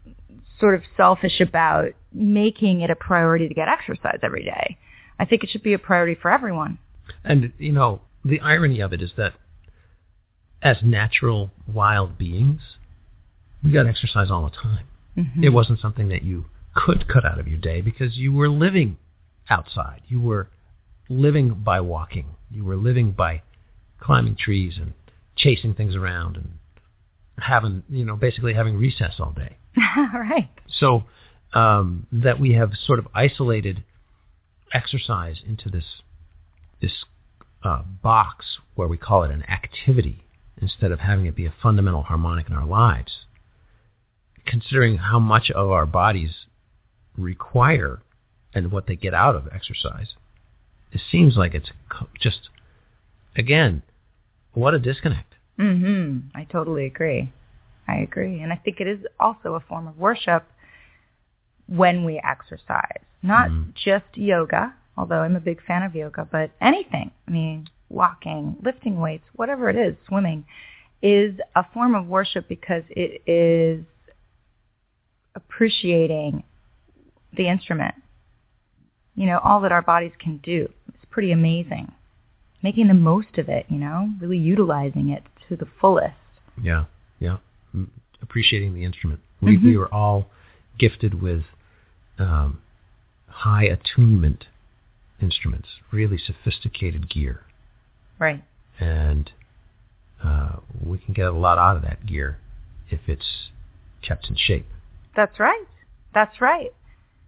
sort of selfish about making it a priority to get exercise every day. I think it should be a priority for everyone.
And, you know, the irony of it is that as natural wild beings, we got exercise all the time.
Mm-hmm.
It wasn't something that you could cut out of your day because you were living outside. You were living by walking. You were living by climbing trees and chasing things around and having, you know, basically having recess all day.
right.
So um, that we have sort of isolated exercise into this this uh, box where we call it an activity instead of having it be a fundamental harmonic in our lives. Considering how much of our bodies require and what they get out of exercise, it seems like it's just again what a disconnect.
Mhm. I totally agree. I agree. And I think it is also a form of worship when we exercise. Not
Mhm.
just yoga, although I'm a big fan of yoga, but anything. I mean, walking, lifting weights, whatever it is, swimming is a form of worship because it is appreciating the instrument. You know, all that our bodies can do. It's pretty amazing. Making the most of it, you know, really utilizing it to the fullest.
Yeah, yeah. Mm, Appreciating the instrument. We we were all gifted with um, high attunement instruments, really sophisticated gear,
Right.
and uh, we can get a lot out of that gear if it's kept in shape.
That's right. That's right.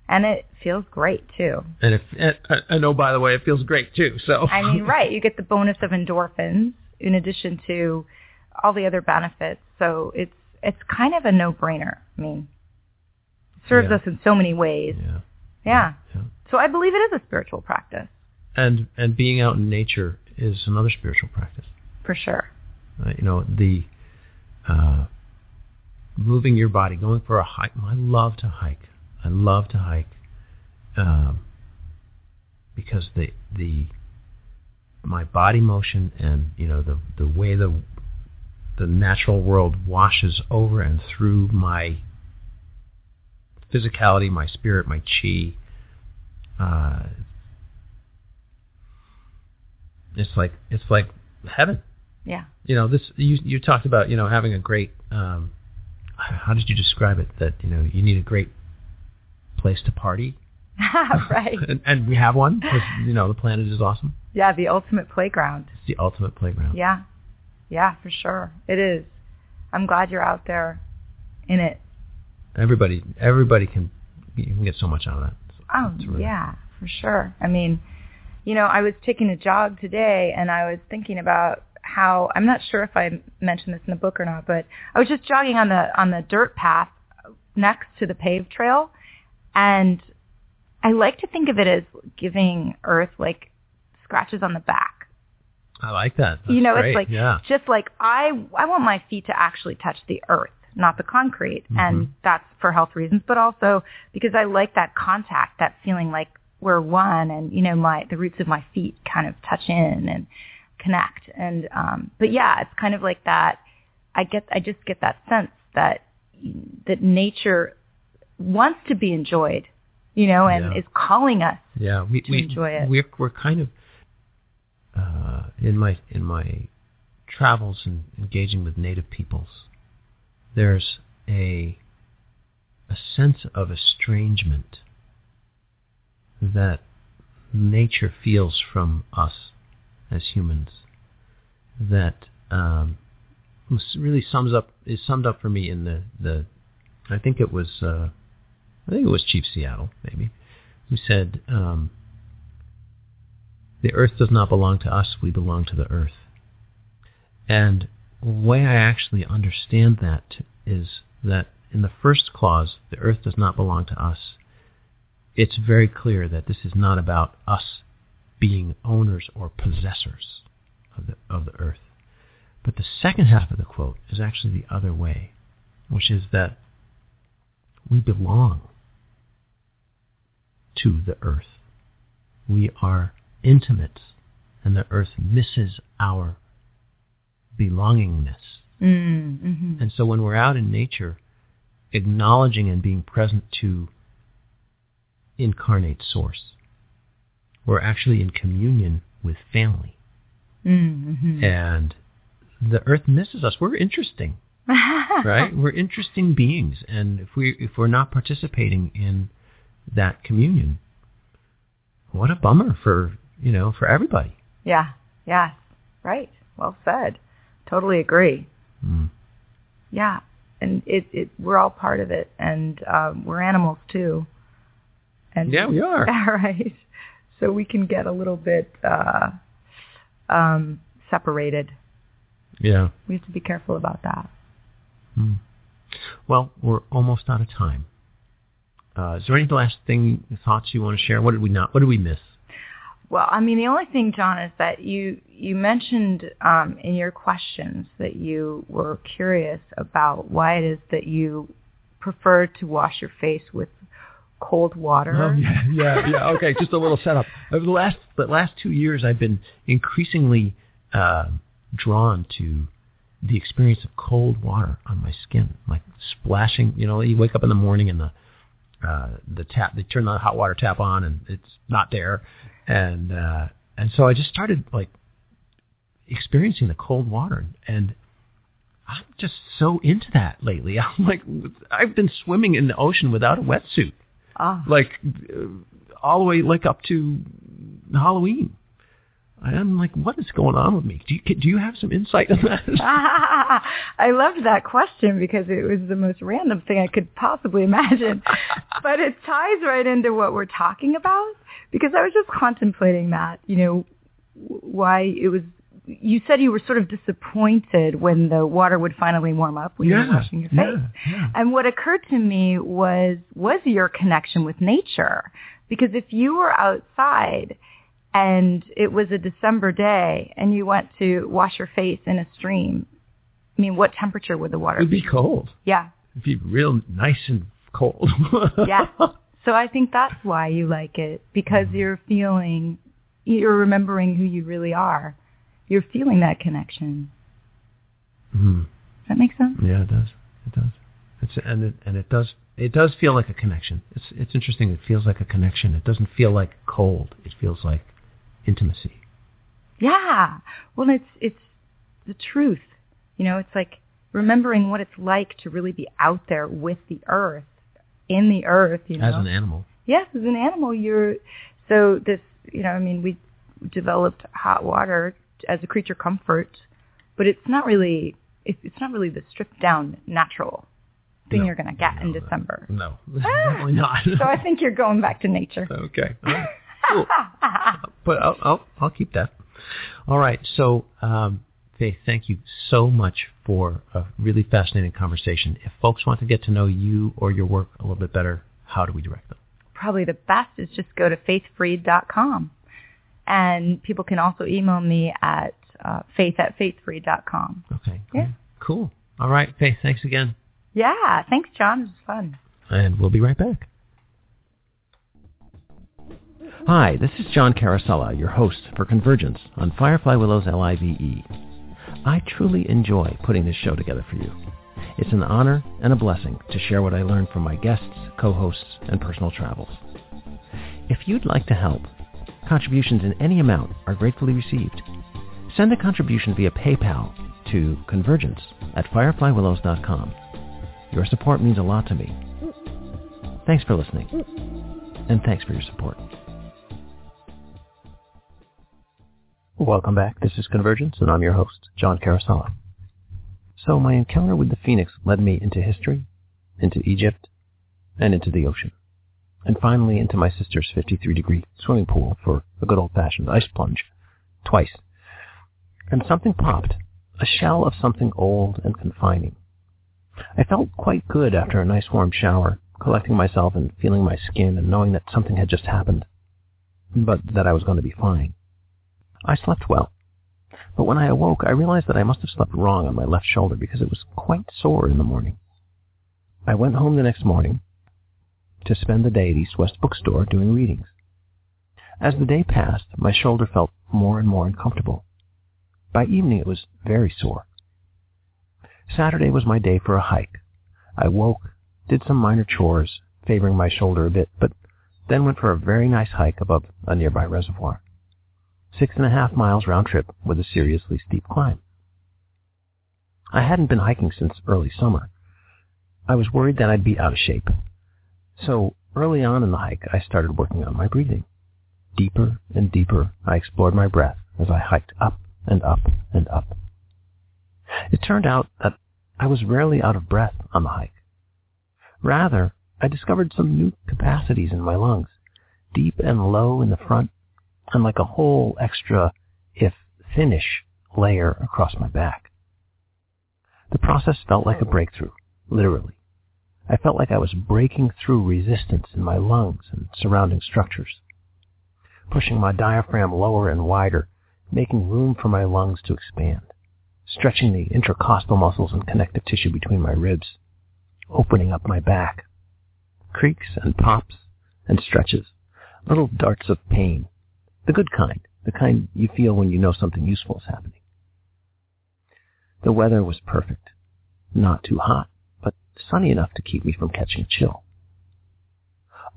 And it feels great too.
And if and, and oh, by the way, it feels great too. So
I mean, right, you get the bonus of endorphins in addition to all the other benefits. So it's it's kind of a no-brainer. I mean, it serves
Yeah.
us in so many ways.
yeah,
Yeah.
yeah.
So I believe it is a spiritual practice
And and being out in nature is another spiritual practice.
for sure.
Uh, you know, the uh, moving your body, going for a hike. I love to hike. I love to hike um, because the the my body motion and you know the the way the the natural world washes over and through my physicality, my spirit, my chi. Uh, it's like it's like heaven
Yeah.
you know this you you talked about you know having a great um how did you describe it that you know you need a great place to party
right.
and, and we have one because you know the planet is awesome
Yeah, the ultimate playground.
it's the ultimate playground
Yeah. Yeah, for sure. It is. I'm glad you're out there in it.
everybody everybody can you can get so much out of that
Oh,
really-
yeah, for sure. I mean, you know, I was taking a jog today and I was thinking about how I'm not sure if I mentioned this in the book or not, but I was just jogging on the on the dirt path next to the paved trail and I like to think of it as giving earth like scratches on the back.
I like that. That's
you know,
great.
it's like
yeah.
just like I I want my feet to actually touch the earth, not the concrete,
Mm-hmm.
and that's for health reasons, but also because I like that contact, that feeling like we're one, and you know, my the roots of my feet kind of touch in and connect, and um, but yeah, it's kind of like that. I get I just get that sense that that nature wants to be enjoyed, you know, and
Yeah.
is calling us.
Yeah, we
to
we
enjoy it.
we're we're kind of uh, in my in my travels and engaging with native peoples. There's a a sense of estrangement that nature feels from us as humans that um, really sums up is summed up for me in the the I think it was uh, I think it was Chief Seattle maybe who said, um, The earth does not belong to us, we belong to the earth. And the way I actually understand that is that in the first clause, the earth does not belong to us, it's very clear that this is not about us being owners or possessors of the, of the earth. But the second half of the quote is actually the other way, which is that we belong to the earth. We are intimate, and the earth misses our belongingness.
Mm, hmm
And so when we're out in nature, acknowledging and being present to incarnate source, we're actually in communion with family.
Mm-hmm.
And the earth misses us. We're interesting, right? we're interesting beings. And if we if we're not participating in that communion, what a bummer for you know, for everybody.
Yeah. Yeah. Right. Well said. Totally agree.
Mm.
Yeah. And it, it we're all part of it and um, we're animals too. And
Yeah, we are.
All right. So we can get a little bit uh um separated.
Yeah.
We have to be careful about that.
Mm. Well, we're almost out of time. Uh, is there any last thing, thoughts you want to share? What did we not? What did we miss?
Well, I mean, the only thing, John, is that you you mentioned um, in your questions that you were curious about why it is that you prefer to wash your face with cold water.
Oh, yeah, yeah, yeah. Okay, just a little setup. Over the last the last two years, I've been increasingly uh, drawn to the experience of cold water on my skin, like splashing. You know, you wake up in the morning and the uh, the tap, they turn the hot water tap on and it's not there, and uh, and so I just started like experiencing the cold water and. I'm just so into that lately. I'm like, I've been swimming in the ocean without a wetsuit
Ah.
like uh, all the way like up to Halloween. I'm like, what is going on with me? Do you do you have some insight on that?
I loved that question because it was the most random thing I could possibly imagine. but it ties right into what we're talking about because I was just contemplating that, you know, why it was you said you were sort of disappointed when the water would finally warm up when you were washing your face.
yeah, yeah.
And what occurred to me was was your connection with nature. Because if you were outside and it was a December day and you went to wash your face in a stream, I mean, what temperature would the water
It'd be cold.
Yeah.
It'd be real nice and cold.
Yeah. So I think that's why you like it because mm-hmm. you're feeling, you're remembering who you really are. You're feeling that connection.
Mhm.
Does that make sense?
Yeah, it does. It does. It's and it and it does it does feel like a connection. It's it's interesting. It feels like a connection. It doesn't feel like cold. It feels like intimacy.
Yeah. Well, it's it's the truth. You know, it's like remembering what it's like to really be out there with the earth, in the earth. You know,
As an animal.
yes, as an animal, you're. So this, you know, I mean, we developed hot water as a creature comfort, but it's not really. It's it's not really the stripped down natural thing
No.
you're going to get in December.
No, definitely not.
so I think you're going back to nature.
okay. Right. Cool. but I'll, I'll I'll keep that. All right. So, um, Faith, thank you so much for a really fascinating conversation. If folks want to get to know you or your work a little bit better, how do we direct them?
Probably the best is just go to faithfreed.com. And people can also email me at uh, faith at faithfreed.com.
Okay.
Yeah.
Cool. All right, Faith, thanks again.
Yeah. Thanks, John. It was fun.
And we'll be right back. Hi, this is John Carosella, your host for Convergence on Firefly Willows LIVE. I truly enjoy putting this show together for you. It's an honor and a blessing to share what I learned from my guests, co-hosts, and personal travels. If you'd like to help, contributions in any amount are gratefully received. Send a contribution via PayPal to convergence at fireflywillows.com. Your support means a lot to me. Thanks for listening, and thanks for your support. Welcome back. This is Convergence, and I'm your host, John Carosella. So my encounter with the phoenix led me into history, into Egypt, and into the ocean, and finally into my sister's 53-degree swimming pool for a good old-fashioned ice plunge, twice. And something popped, a shell of something old and confining. I felt quite good after a nice warm shower, collecting myself and feeling my skin and knowing that something had just happened, but that I was going to be fine. I slept well. But when I awoke, I realized that I must have slept wrong on my left shoulder because it was quite sore in the morning. I went home the next morning to spend the day at East West Bookstore doing readings. As the day passed, my shoulder felt more and more uncomfortable. By evening, it was very sore. Saturday was my day for a hike. I woke, did some minor chores, favoring my shoulder a bit, but then went for a very nice hike above a nearby reservoir six and a half miles round trip with a seriously steep climb. I hadn't been hiking since early summer. I was worried that I'd be out of shape. So early on in the hike, I started working on my breathing. Deeper and deeper, I explored my breath as I hiked up and up and up. It turned out that I was rarely out of breath on the hike. Rather, I discovered some new capacities in my lungs, deep and low in the front and like a whole extra, if thinnish, layer across my back. The process felt like a breakthrough, literally. I felt like I was breaking through resistance in my lungs and surrounding structures, pushing my diaphragm lower and wider, making room for my lungs to expand, stretching the intercostal muscles and connective tissue between my ribs, opening up my back. Creaks and pops and stretches, little darts of pain, the good kind, the kind you feel when you know something useful is happening. The weather was perfect. Not too hot, sunny enough to keep me from catching a chill.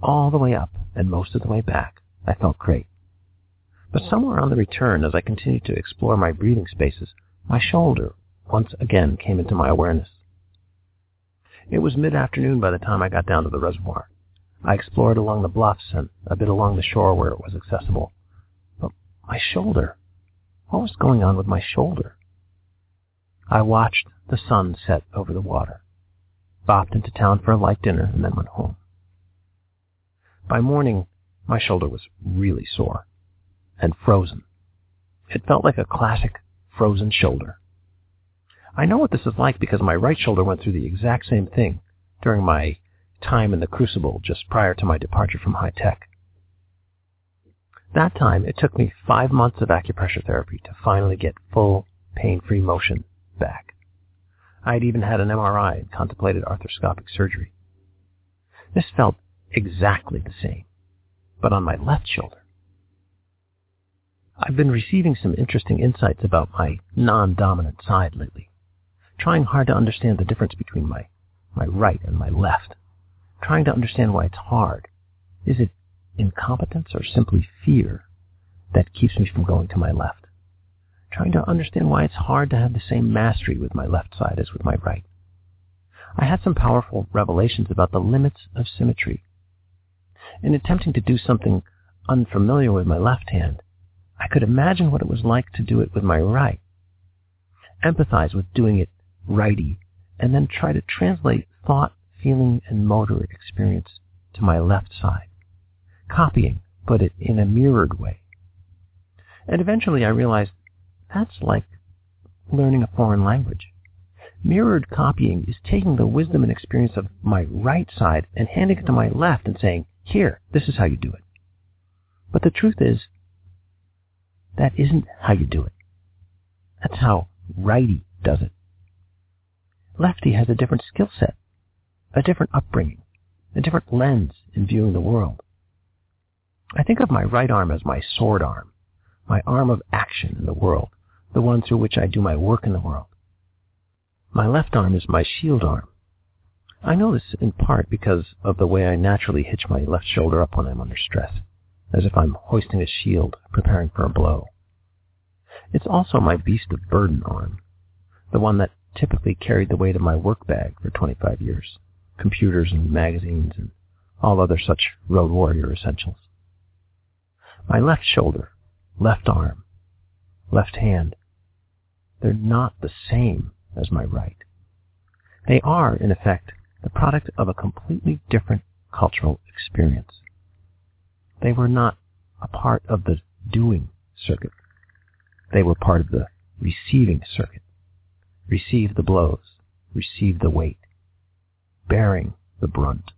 All the way up and most of the way back, I felt great. But somewhere on the return, as I continued to explore my breathing spaces, my shoulder once again came into my awareness. It was mid-afternoon by the time I got down to the reservoir. I explored along the bluffs and a bit along the shore where it was accessible. But my shoulder. What was going on with my shoulder? I watched the sun set over the water, bopped into town for a light dinner, and then went home. By morning, my shoulder was really sore and frozen. It felt like a classic frozen shoulder. I know what this is like because my right shoulder went through the exact same thing during my time in the crucible just prior to my departure from high tech. That time, it took me five months of acupressure therapy to finally get full, pain-free motion back. I had even had an MRI and contemplated arthroscopic surgery. This felt exactly the same, but on my left shoulder. I've been receiving some interesting insights about my non-dominant side lately, trying hard to understand the difference between my, my right and my left, trying to understand why it's hard. Is it incompetence or simply fear that keeps me from going to my left. Trying to understand why it's hard to have the same mastery with my left side as with my right. I had some powerful revelations about the limits of symmetry. In attempting to do something unfamiliar with my left hand, I could imagine what it was like to do it with my right. Empathize with doing it righty, and then try to translate thought, feeling, and motor experience to my left side copying, but it in a mirrored way. And eventually I realized that's like learning a foreign language. Mirrored copying is taking the wisdom and experience of my right side and handing it to my left and saying, here, this is how you do it. But the truth is, That isn't how you do it. That's how righty does it. Lefty has a different skill set, a different upbringing, a different lens in viewing the world. I think of my right arm as my sword arm, my arm of action in the world, the one through which I do my work in the world. My left arm is my shield arm. I know this in part because of the way I naturally hitch my left shoulder up when I'm under stress, as if I'm hoisting a shield, preparing for a blow. It's also my beast of burden arm, the one that typically carried the weight of my work bag for 25 years, computers and magazines and all other such road warrior essentials. My left shoulder, left arm, left hand, they're not the same as my right. They are, in effect, the product of a completely different cultural experience. They were not a part of the doing circuit. They were part of the receiving circuit. Receive the blows, receive the weight, bearing the brunt.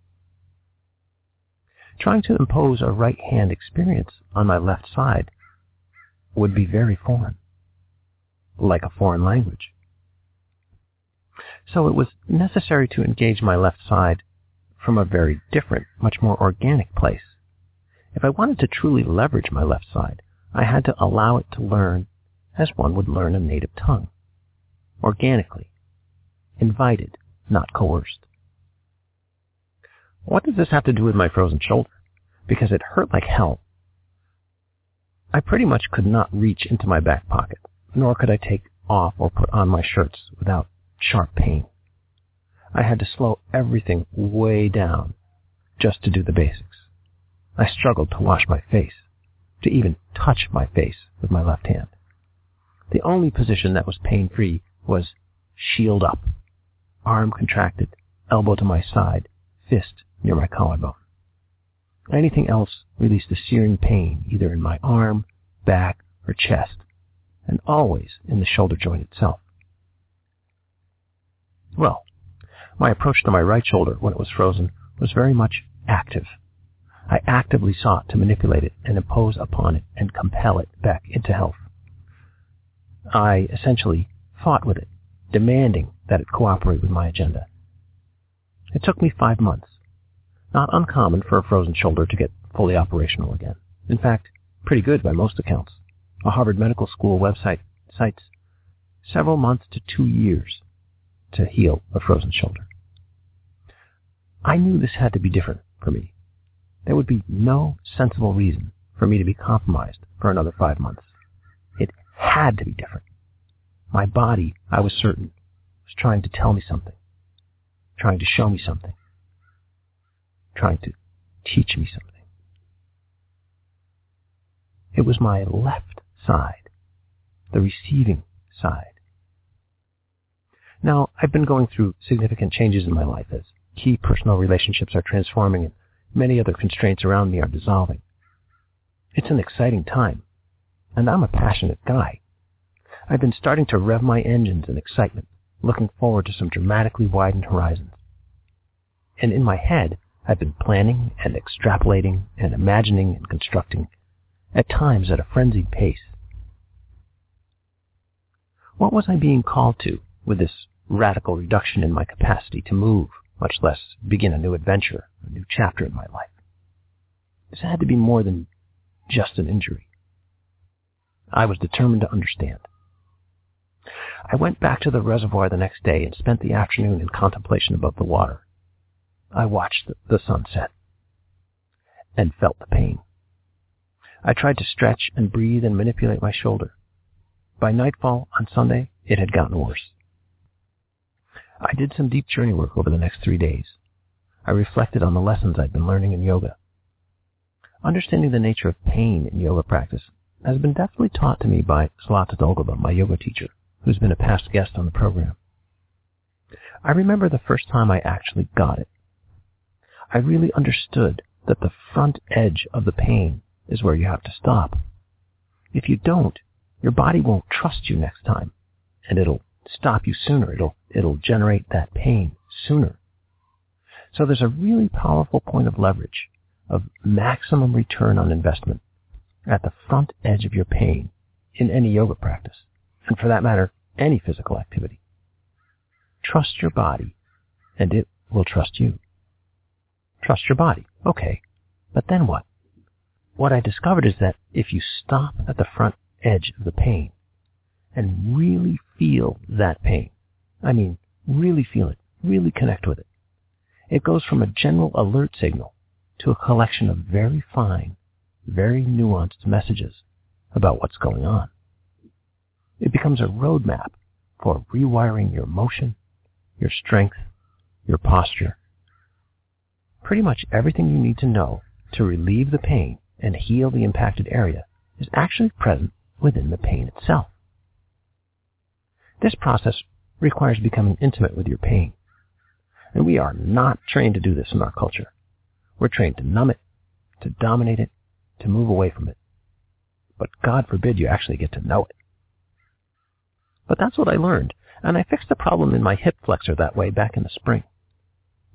Trying to impose a right hand experience on my left side would be very foreign, like a foreign language. So it was necessary to engage my left side from a very different, much more organic place. If I wanted to truly leverage my left side, I had to allow it to learn as one would learn a native tongue. Organically. Invited, not coerced. What does this have to do with my frozen shoulder? Because it hurt like hell. I pretty much could not reach into my back pocket, nor could I take off or put on my shirts without sharp pain. I had to slow everything way down just to do the basics. I struggled to wash my face, to even touch my face with my left hand. The only position that was pain-free was shield up, arm contracted, elbow to my side, fist near my collarbone. Anything else released a searing pain either in my arm, back, or chest, and always in the shoulder joint itself. Well, my approach to my right shoulder when it was frozen was very much active. I actively sought to manipulate it and impose upon it and compel it back into health. I essentially fought with it, demanding that it cooperate with my agenda. It took me five months. Not uncommon for a frozen shoulder to get fully operational again. In fact, pretty good by most accounts. A Harvard Medical School website cites several months to two years to heal a frozen shoulder. I knew this had to be different for me. There would be no sensible reason for me to be compromised for another five months. It had to be different. My body, I was certain, was trying to tell me something, trying to show me something, trying to teach me something. It was my left side, the receiving side. Now, I've been going through significant changes in my life as key personal relationships are transforming and many other constraints around me are dissolving. It's an exciting time, and I'm a passionate guy. I've been starting to rev my engines in excitement, looking forward to some dramatically widened horizons. And in my head, I've been planning and extrapolating and imagining and constructing, at times at a frenzied pace. What was I being called to with this radical reduction in my capacity to move, much less begin a new adventure, a new chapter in my life. This had to be more than just an injury. I was determined to understand. I went back to the reservoir the next day and spent the afternoon in contemplation above the water. I watched the sunset and felt the pain. I tried to stretch and breathe and manipulate my shoulder. By nightfall on Sunday, it had gotten worse. I did some deep journey work over the next three days. I reflected on the lessons I'd been learning in yoga. Understanding the nature of pain in yoga practice has been definitely taught to me by Salata Dolgova, my yoga teacher, who's been a past guest on the program. I remember the first time I actually got it. I really understood that the front edge of the pain is where you have to stop. If you don't, your body won't trust you next time, and it'll stop you sooner. It'll, it'll generate that pain sooner. So there's a really powerful point of leverage of maximum return on investment at the front edge of your pain in any yoga practice, and for that matter, any physical activity. Trust your body, and it will trust you. Trust your body. Okay. But then what? What I discovered is that if you stop at the front edge of the pain and really feel that pain, I mean, really feel it, really connect with it, it goes from a general alert signal to a collection of very fine, very nuanced messages about what's going on. It becomes a roadmap for rewiring your motion, your strength, your posture. Pretty much everything you need to know to relieve the pain and heal the impacted area is actually present within the pain itself. This process requires becoming intimate with your pain. And we are not trained to do this in our culture. We're trained to numb it, to dominate it, to move away from it. But God forbid you actually get to know it. But that's what I learned, and I fixed the problem in my hip flexor that way back in the spring.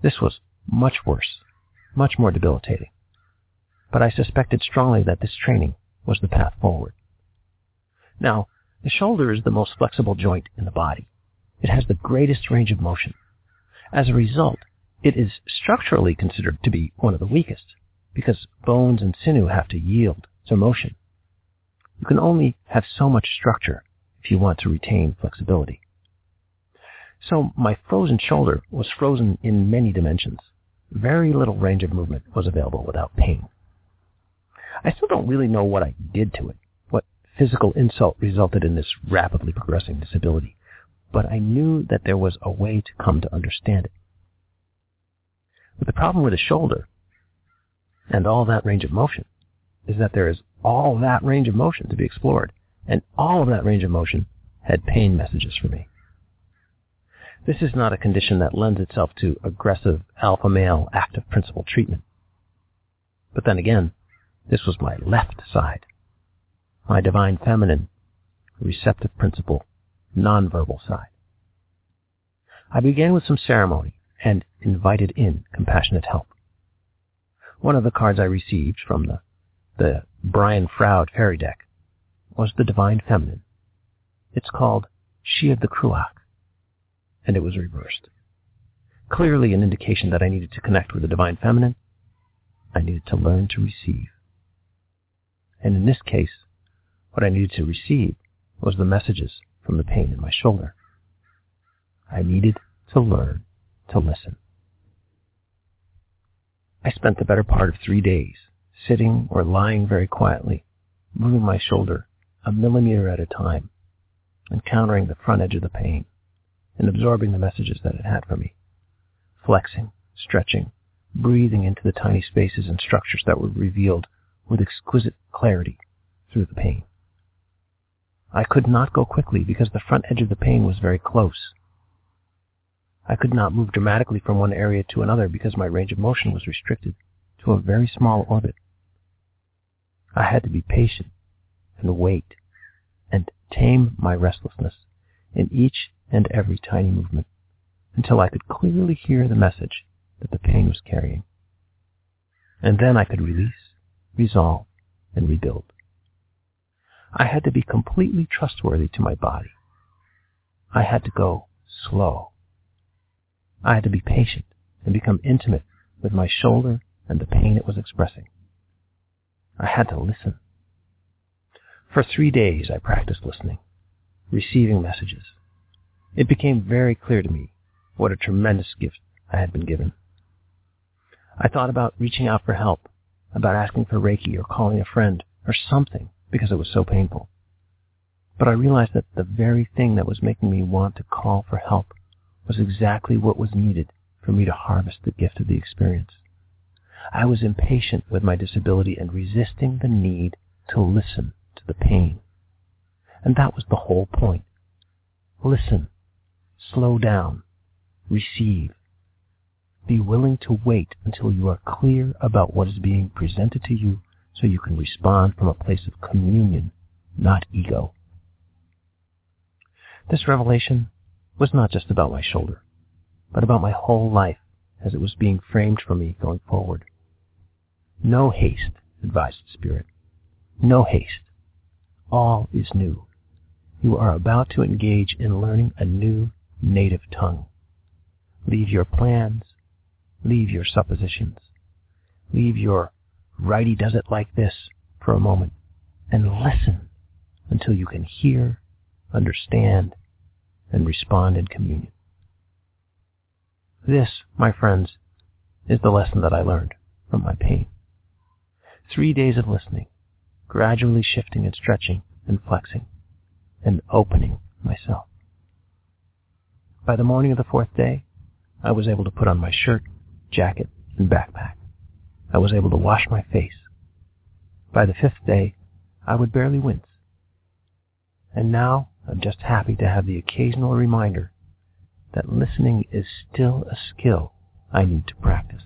This was much worse, much more debilitating. But I suspected strongly that this training was the path forward. Now, the shoulder is the most flexible joint in the body. It has the greatest range of motion. As a result, it is structurally considered to be one of the weakest because bones and sinew have to yield to motion. You can only have so much structure if you want to retain flexibility. So my frozen shoulder was frozen in many dimensions. Very little range of movement was available without pain. I still don't really know what I did to it, physical insult resulted in this rapidly progressing disability, but I knew that there was a way to come to understand it. But the problem with the shoulder and all that range of motion is that there is all that range of motion to be explored, and all of that range of motion had pain messages for me. This is not a condition that lends itself to aggressive alpha male active principle treatment. But then again, this was my left side, my divine feminine, receptive principle, nonverbal side. I began with some ceremony and invited in compassionate help. One of the cards I received from the, the Brian Froud fairy deck was the divine feminine. It's called She of the Cruach and it was reversed. Clearly an indication that I needed to connect with the divine feminine. I needed to learn to receive. And in this case, what I needed to receive was the messages from the pain in my shoulder. I needed to learn to listen. I spent the better part of three days sitting or lying very quietly, moving my shoulder a millimeter at a time, encountering the front edge of the pain and absorbing the messages that it had for me. Flexing, stretching, breathing into the tiny spaces and structures that were revealed with exquisite clarity through the pain. I could not go quickly because the front edge of the pain was very close. I could not move dramatically from one area to another because my range of motion was restricted to a very small orbit. I had to be patient and wait and tame my restlessness in each and every tiny movement until I could clearly hear the message that the pain was carrying. And then I could release, resolve, and rebuild. I had to be completely trustworthy to my body. I had to go slow. I had to be patient and become intimate with my shoulder and the pain it was expressing. I had to listen. For three days I practiced listening, receiving messages, it became very clear to me what a tremendous gift I had been given. I thought about reaching out for help, about asking for Reiki or calling a friend or something because it was so painful. But I realized that the very thing that was making me want to call for help was exactly what was needed for me to harvest the gift of the experience. I was impatient with my disability and resisting the need to listen to the pain. And that was the whole point. Listen Slow down. Receive. Be willing to wait until you are clear about what is being presented to you so you can respond from a place of communion, not ego. This revelation was not just about my shoulder, but about my whole life as it was being framed for me going forward. No haste, advised Spirit. No haste. all is new. You are about to engage in learning a new native tongue. Leave your plans. Leave your suppositions. Leave your righty does it like this for a moment and listen until you can hear, understand, and respond in communion. This, my friends, is the lesson that I learned from my pain. Three days of listening, gradually shifting and stretching and flexing and opening myself. By the morning of the fourth day, I was able to put on my shirt, jacket, and backpack. I was able to wash my face. By the fifth day, I would barely wince. And now I'm just happy to have the occasional reminder that listening is still a skill I need to practice.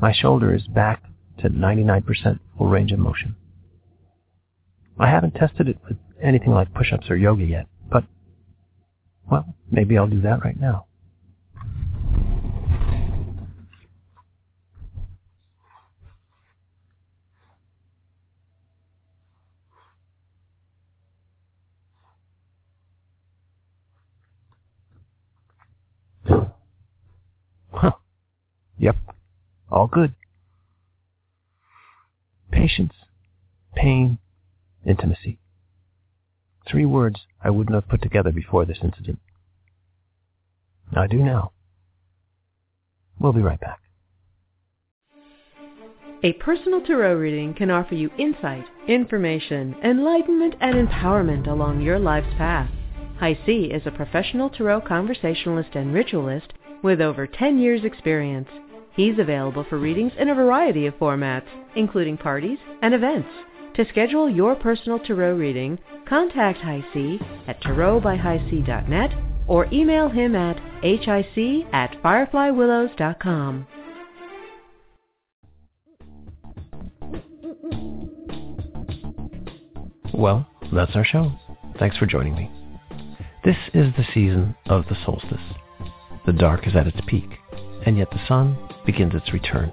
My shoulder is back to 99% full range of motion. I haven't tested it with anything like push-ups or yoga yet, but, well, maybe I'll do that right now. Yep. All good. Patience, pain, intimacy. Three words I wouldn't have put together before this incident. I do now. We'll be right back.
A personal tarot reading can offer you insight, information, enlightenment, and empowerment along your life's path. HiC is a professional tarot conversationalist and ritualist with over 10 years experience. He's available for readings in a variety of formats, including parties and events. To schedule your personal tarot reading, contact HiC at tarotbyhighc.net or email him at hic at fireflywillows.com.
Well, that's our show. Thanks for joining me. This is the season of the solstice. The dark is at its peak, and yet the sun begins its return.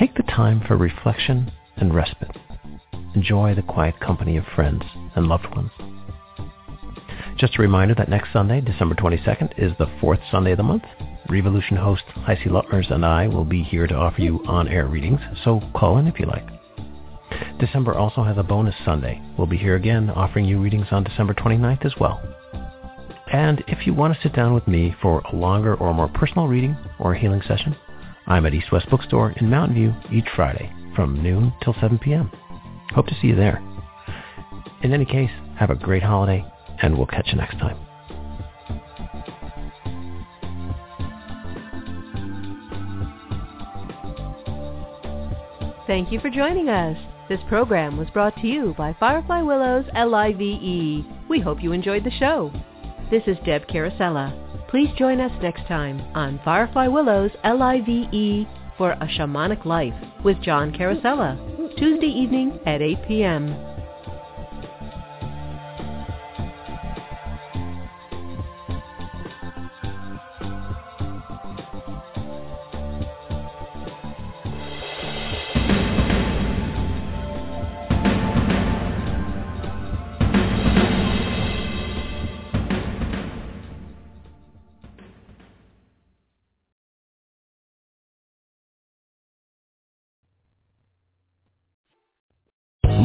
Take the time for reflection and respite. Enjoy the quiet company of friends and loved ones. Just a reminder that next Sunday, December 22nd, is the fourth Sunday of the month. Revolution host HiC Luttmers and I will be here to offer you on-air readings, so call in if you like. December also has a bonus Sunday. We'll be here again offering you readings on December 29th as well. And if you want to sit down with me for a longer or more personal reading or healing session, I'm at East West Bookstore in Mountain View each Friday from noon till 7 p.m. Hope to see you there. In any case, have a great holiday, and we'll catch you next time.
Thank you for joining us. This program was brought to you by Firefly Willows LIVE. We hope you enjoyed the show. This is Deb Carosella. Please join us next time on Firefly Willows LIVE for A Shamanic Life with John Carosella, Tuesday evening at 8 p.m.